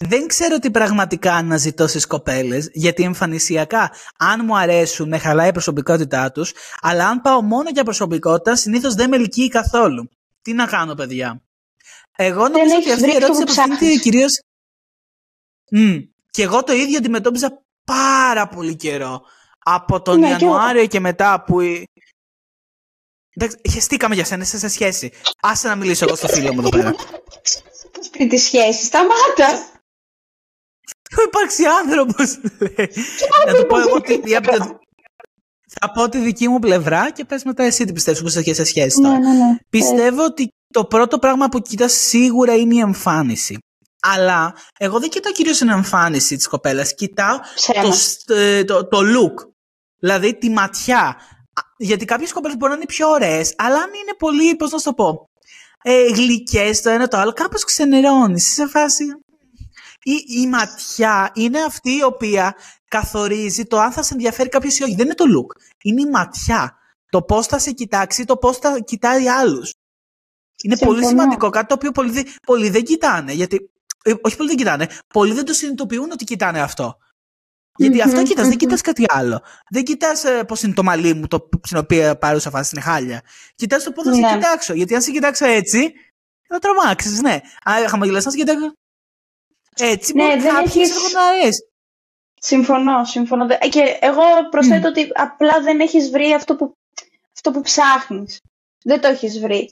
Δεν ξέρω τι πραγματικά αναζητώ στις κοπέλες, γιατί εμφανισιακά, αν μου αρέσουν, με χαλάει η προσωπικότητά τους, αλλά αν πάω μόνο για προσωπικότητα, συνήθως δεν με ελκύει καθόλου. Τι να κάνω, παιδιά; Εγώ νομίζω ότι έχεις αυτή η βρει αυτό ερώτηση που απευθύνεται ψάχνεις. κυρίω. Mm. Και εγώ το ίδιο αντιμετώπιζα πάρα πολύ καιρό. Από τον Ναι, κι εγώ. Ιανουάριο και μετά που. η- Εντάξει, χεστήκαμε για σένα, είσαι σε σχέση. Άσε να μιλήσω εγώ στο φίλο μου εδώ πέρα. Πώς πριν τη σχέση. Σταμάτα. Θα υπάρξει άνθρωπος. να του πω εγώ τι. από το- Θα πω τη δική μου πλευρά και πες μετά εσύ τι πιστεύεις που είσαι και σε σχέση τώρα. Ναι, ναι, ναι. Πιστεύω ότι το πρώτο πράγμα που κοιτάς σίγουρα είναι η εμφάνιση. Αλλά εγώ δεν κοιτάω κυρίως την εμφάνιση της κοπέλας. Κοιτάω Ψέμα. το, σ- ε, το, το look. Δηλαδή τη ματιά. Α, Γιατί κάποιες κοπέλες μπορεί να είναι πιο ωραίες, αλλά αν είναι πολύ, πώς να σου το πω, ε, γλυκές το ένα το άλλο, κάπως ξενερώνεις. Είσαι σε φάση... Η, η ματιά είναι αυτή η οποία καθορίζει το αν θα σε ενδιαφέρει κάποιος ή όχι. Δεν είναι το look. Είναι η ματιά. Το πώς θα σε κοιτάξει, το πώς θα κοιτάει άλλους. Είναι πολύ Συμφωνώ. σημαντικό. Κάτι το οποίο πολλοί, δεν- πολλοί δεν κοιτάνε. Γιατί, ε, όχι πολλοί δεν κοιτάνε. Πολλοί δεν το συνειδητοποιούν ότι κοιτάνε αυτό. Γιατί Μμμ, αυτό κοιτάς, δεν μμμ. κοιτάς κάτι άλλο. Δεν κοιτάς ε, πώς είναι το μαλλί μου, το, στην οποία παρούσα φάση είναι χάλια. Κοιτάς το πώς θα σε Ναι. κοιτάξω. Γιατί αν σε κοιτάξω έτσι, θα τρομάξεις, ναι. Αν χαμογελάς, να σε κοιτάξω έτσι, Ναι, μπορεί δεν κάποιους έχεις- ξέρω, να αρέσει. Συμφωνώ, συμφωνώ. Δε- ε, Και εγώ προσθέτω ότι απλά δεν έχεις βρει αυτό που, αυτό που ψάχνεις. Δεν το έχεις βρει.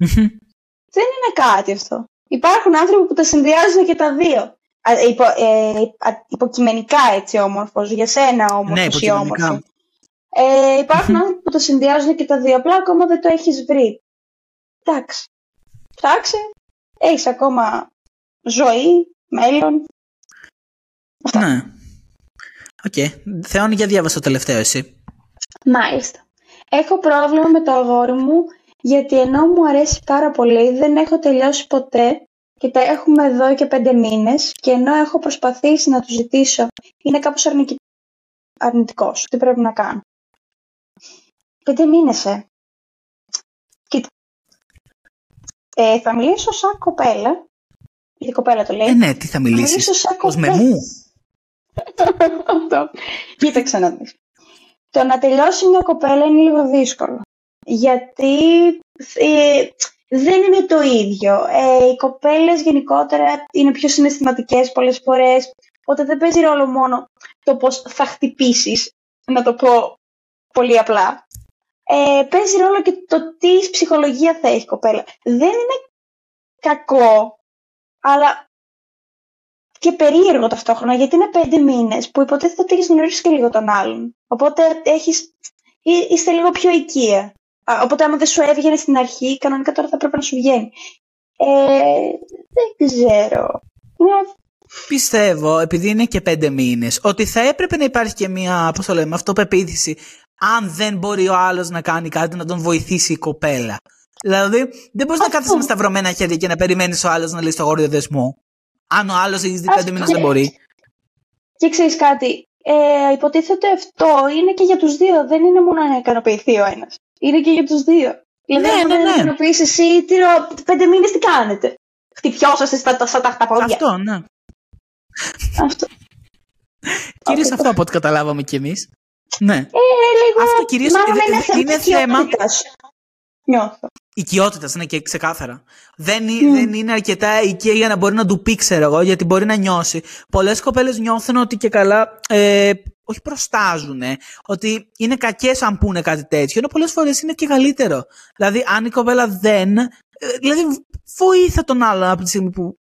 Δεν είναι κάτι αυτό. Υπάρχουν άνθρωποι που τα συνδυάζουν και τα δύο. Α, υπο, ε, α, υποκειμενικά έτσι όμορφος, για σένα όμορφος Ναι, ή υποκειμενικά. όμορφη. Ε, υπάρχουν άνθρωποι που το συνδυάζουν και τα δύο, απλά ακόμα δεν το έχεις βρει. Εντάξει. Ψάξε. Έχεις ακόμα ζωή, μέλλον. Ναι. Οκ. Θεώνη, για διάβασε το τελευταίο εσύ. Μάλιστα. Έχω πρόβλημα με το αγόρι μου γιατί ενώ μου αρέσει πάρα πολύ δεν έχω τελειώσει ποτέ και τα έχουμε εδώ και πέντε μήνες και ενώ έχω προσπαθήσει να το συζητήσω είναι κάπως αρνικ... αρνητικός. Τι πρέπει να κάνω; Πέντε μήνες, ε. Κοίτα. Ε, θα μιλήσω σαν κοπέλα. Η κοπέλα το λέει. Ε, ναι, τι θα Θα μιλήσω μιλήσεις. σαν Ως με κοπέλα. μου. Αυτό. Κοίταξε να δεις. Το να τελειώσει μια κοπέλα είναι λίγο δύσκολο. Γιατί ε, δεν είναι το ίδιο. Ε, οι κοπέλες γενικότερα είναι πιο συναισθηματικές πολλές φορές. Οπότε δεν παίζει ρόλο μόνο το πώς θα χτυπήσεις, να το πω πολύ απλά. Ε, παίζει ρόλο και το τι ψυχολογία θα έχει η κοπέλα. Δεν είναι κακό, αλλά και περίεργο ταυτόχρονα, γιατί είναι πέντε μήνες που υποτίθεται ότι έχεις γνωρίσει και λίγο τον άλλον. Οπότε έχεις, εί- είστε λίγο πιο οικία. Α, Οπότε, άμα δεν σου έβγαινε στην αρχή, κανονικά τώρα θα πρέπει να σου βγαίνει. Ε, δεν ξέρω. Είναι Πιστεύω, επειδή είναι και πέντε μήνες, ότι θα έπρεπε να υπάρχει και μια, πώς το λέμε, αυτοπεποίθηση. Αν δεν μπορεί ο άλλος να κάνει κάτι, να τον βοηθήσει η κοπέλα. Δηλαδή, δεν μπορείς να Αυτό. κάθεσαι με σταυρωμένα χέρια και να περιμένεις ο άλλος να λύσει το γόριο δεσμό. Αν ο άλλος έχει δει πέντε Αυτό. μήνες δεν μπορεί. Και ξέρεις κάτι, ε, υποτίθεται αυτό είναι και για τους δύο. Δεν είναι μόνο να ικανοποιηθεί ο ένας. Είναι και για τους δύο. Δηλαδή, Ναι, αν ναι, δεν ναι. ικανοποιείς εσύ, τι ρο- πέντε μήνες τι κάνετε; Χτυπιόσαστε στα, στα, στα, στα πόδια. Αυτό, ναι. Αυτό. Κυρίως Αυτό. αυτό από ό,τι καταλάβαμε κι εμείς. Ναι. Ε, λίγο... Αυτό κυρίως μάλλον είναι- είναι, είναι θέμα θέμα- οικειότητας. Νιώθω. Οικειότητας είναι και ξεκάθαρα. Δεν, Mm. mm. δεν είναι αρκετά οικία για να μπορεί να του πει, ξέρω εγώ, γιατί μπορεί να νιώσει. Πολλές κοπέλες νιώθουν ότι και καλά. Ε, όχι προστάζουν, ότι είναι κακές αν πούνε κάτι τέτοιο, ενώ πολλές φορές είναι και καλύτερο. Δηλαδή, αν η κοπέλα δεν Ε, Δηλαδή, βοήθα τον άλλον από τη στιγμή που.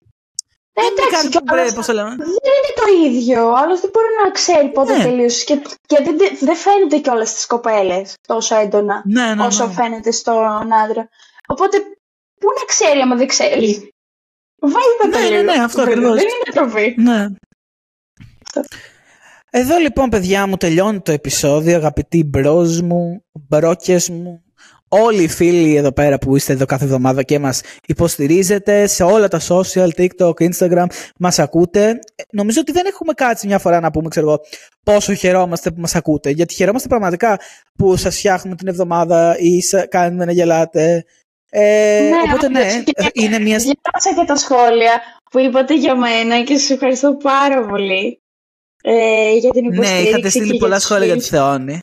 Ε, δεν είναι εντάξει, κάτι και που πρέπει, άλλος- πώς το λέμε. Δεν είναι το ίδιο. Ο άλλος δεν μπορεί να ξέρει πότε Ναι. τελείωσε. Και, και δεν, δεν φαίνεται κιόλας στις κοπέλες τόσο έντονα Ναι, ναι, όσο ναι. φαίνεται στον άντρα. Οπότε, πού να ξέρει άμα δεν ξέρει; Βάλτε το Ναι, ναι, λίγο. ναι, αυτό Δεν- ακριβώς. Δεν είναι τροφή. Ναι. Εδώ λοιπόν παιδιά μου τελειώνει το επεισόδιο αγαπητοί μπρος μου, μπρόκες μου. Όλοι οι φίλοι εδώ πέρα που είστε εδώ κάθε εβδομάδα και μας υποστηρίζετε σε όλα τα social, TikTok, Instagram μας ακούτε. Ε, νομίζω ότι δεν έχουμε κάτσει μια φορά να πούμε ξέρω εγώ πόσο χαιρόμαστε που μας ακούτε. Γιατί χαιρόμαστε πραγματικά που σας φτιάχνουμε την εβδομάδα ή σα- κάνουμε να γελάτε. Ε, Ναι, οπότε ναι, όντως, και- είναι μια Διάβασα και τα σχόλια που είπατε για μένα και σας ευχαριστώ πάρα πολύ ε, για την Ναι, υποστήριξη. είχατε και στείλει πολλά τις σχόλια για τη φίλες. Θεόνη.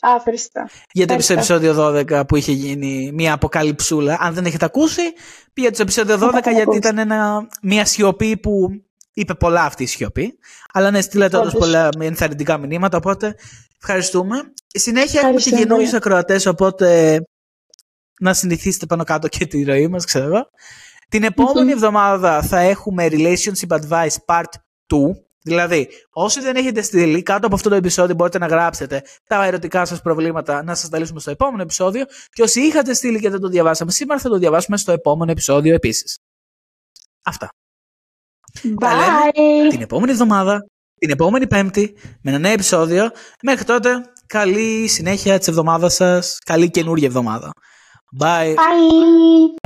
Α, ευχαριστώ. Για το Ευχαριστώ. επεισόδιο 12 που είχε γίνει μια αποκαλυψούλα. Αν δεν έχετε ακούσει, πήγατε στο επεισόδιο 12 έχω γιατί ακούσει. ήταν ένα, μια σιωπή που είπε πολλά αυτή η σιωπή. Αλλά ναι, στείλατε όντως Όντως. πολλά ενθαρρυντικά μηνύματα, οπότε ευχαριστούμε. Στη συνέχεια έχουμε και Ευχαριστώ καινούριους πολύ. ακροατές, οπότε να συνηθίσετε πάνω κάτω και τη ροή μας, ξέρω εγώ. Την επόμενη εβδομάδα θα έχουμε Relationship Advice Part 2. Δηλαδή, όσοι δεν έχετε στείλει, κάτω από αυτό το επεισόδιο μπορείτε να γράψετε τα ερωτικά σας προβλήματα να σας τα λύσουμε στο επόμενο επεισόδιο και όσοι είχατε στείλει και δεν το διαβάσαμε σήμερα θα το διαβάσουμε στο επόμενο επεισόδιο επίσης. Αυτά. Τα λέμε Bye. Την επόμενη εβδομάδα, την επόμενη Πέμπτη, με ένα νέο επεισόδιο. Μέχρι τότε, καλή συνέχεια της εβδομάδας σας. Καλή καινούργια εβδομάδα. Bye. Bye.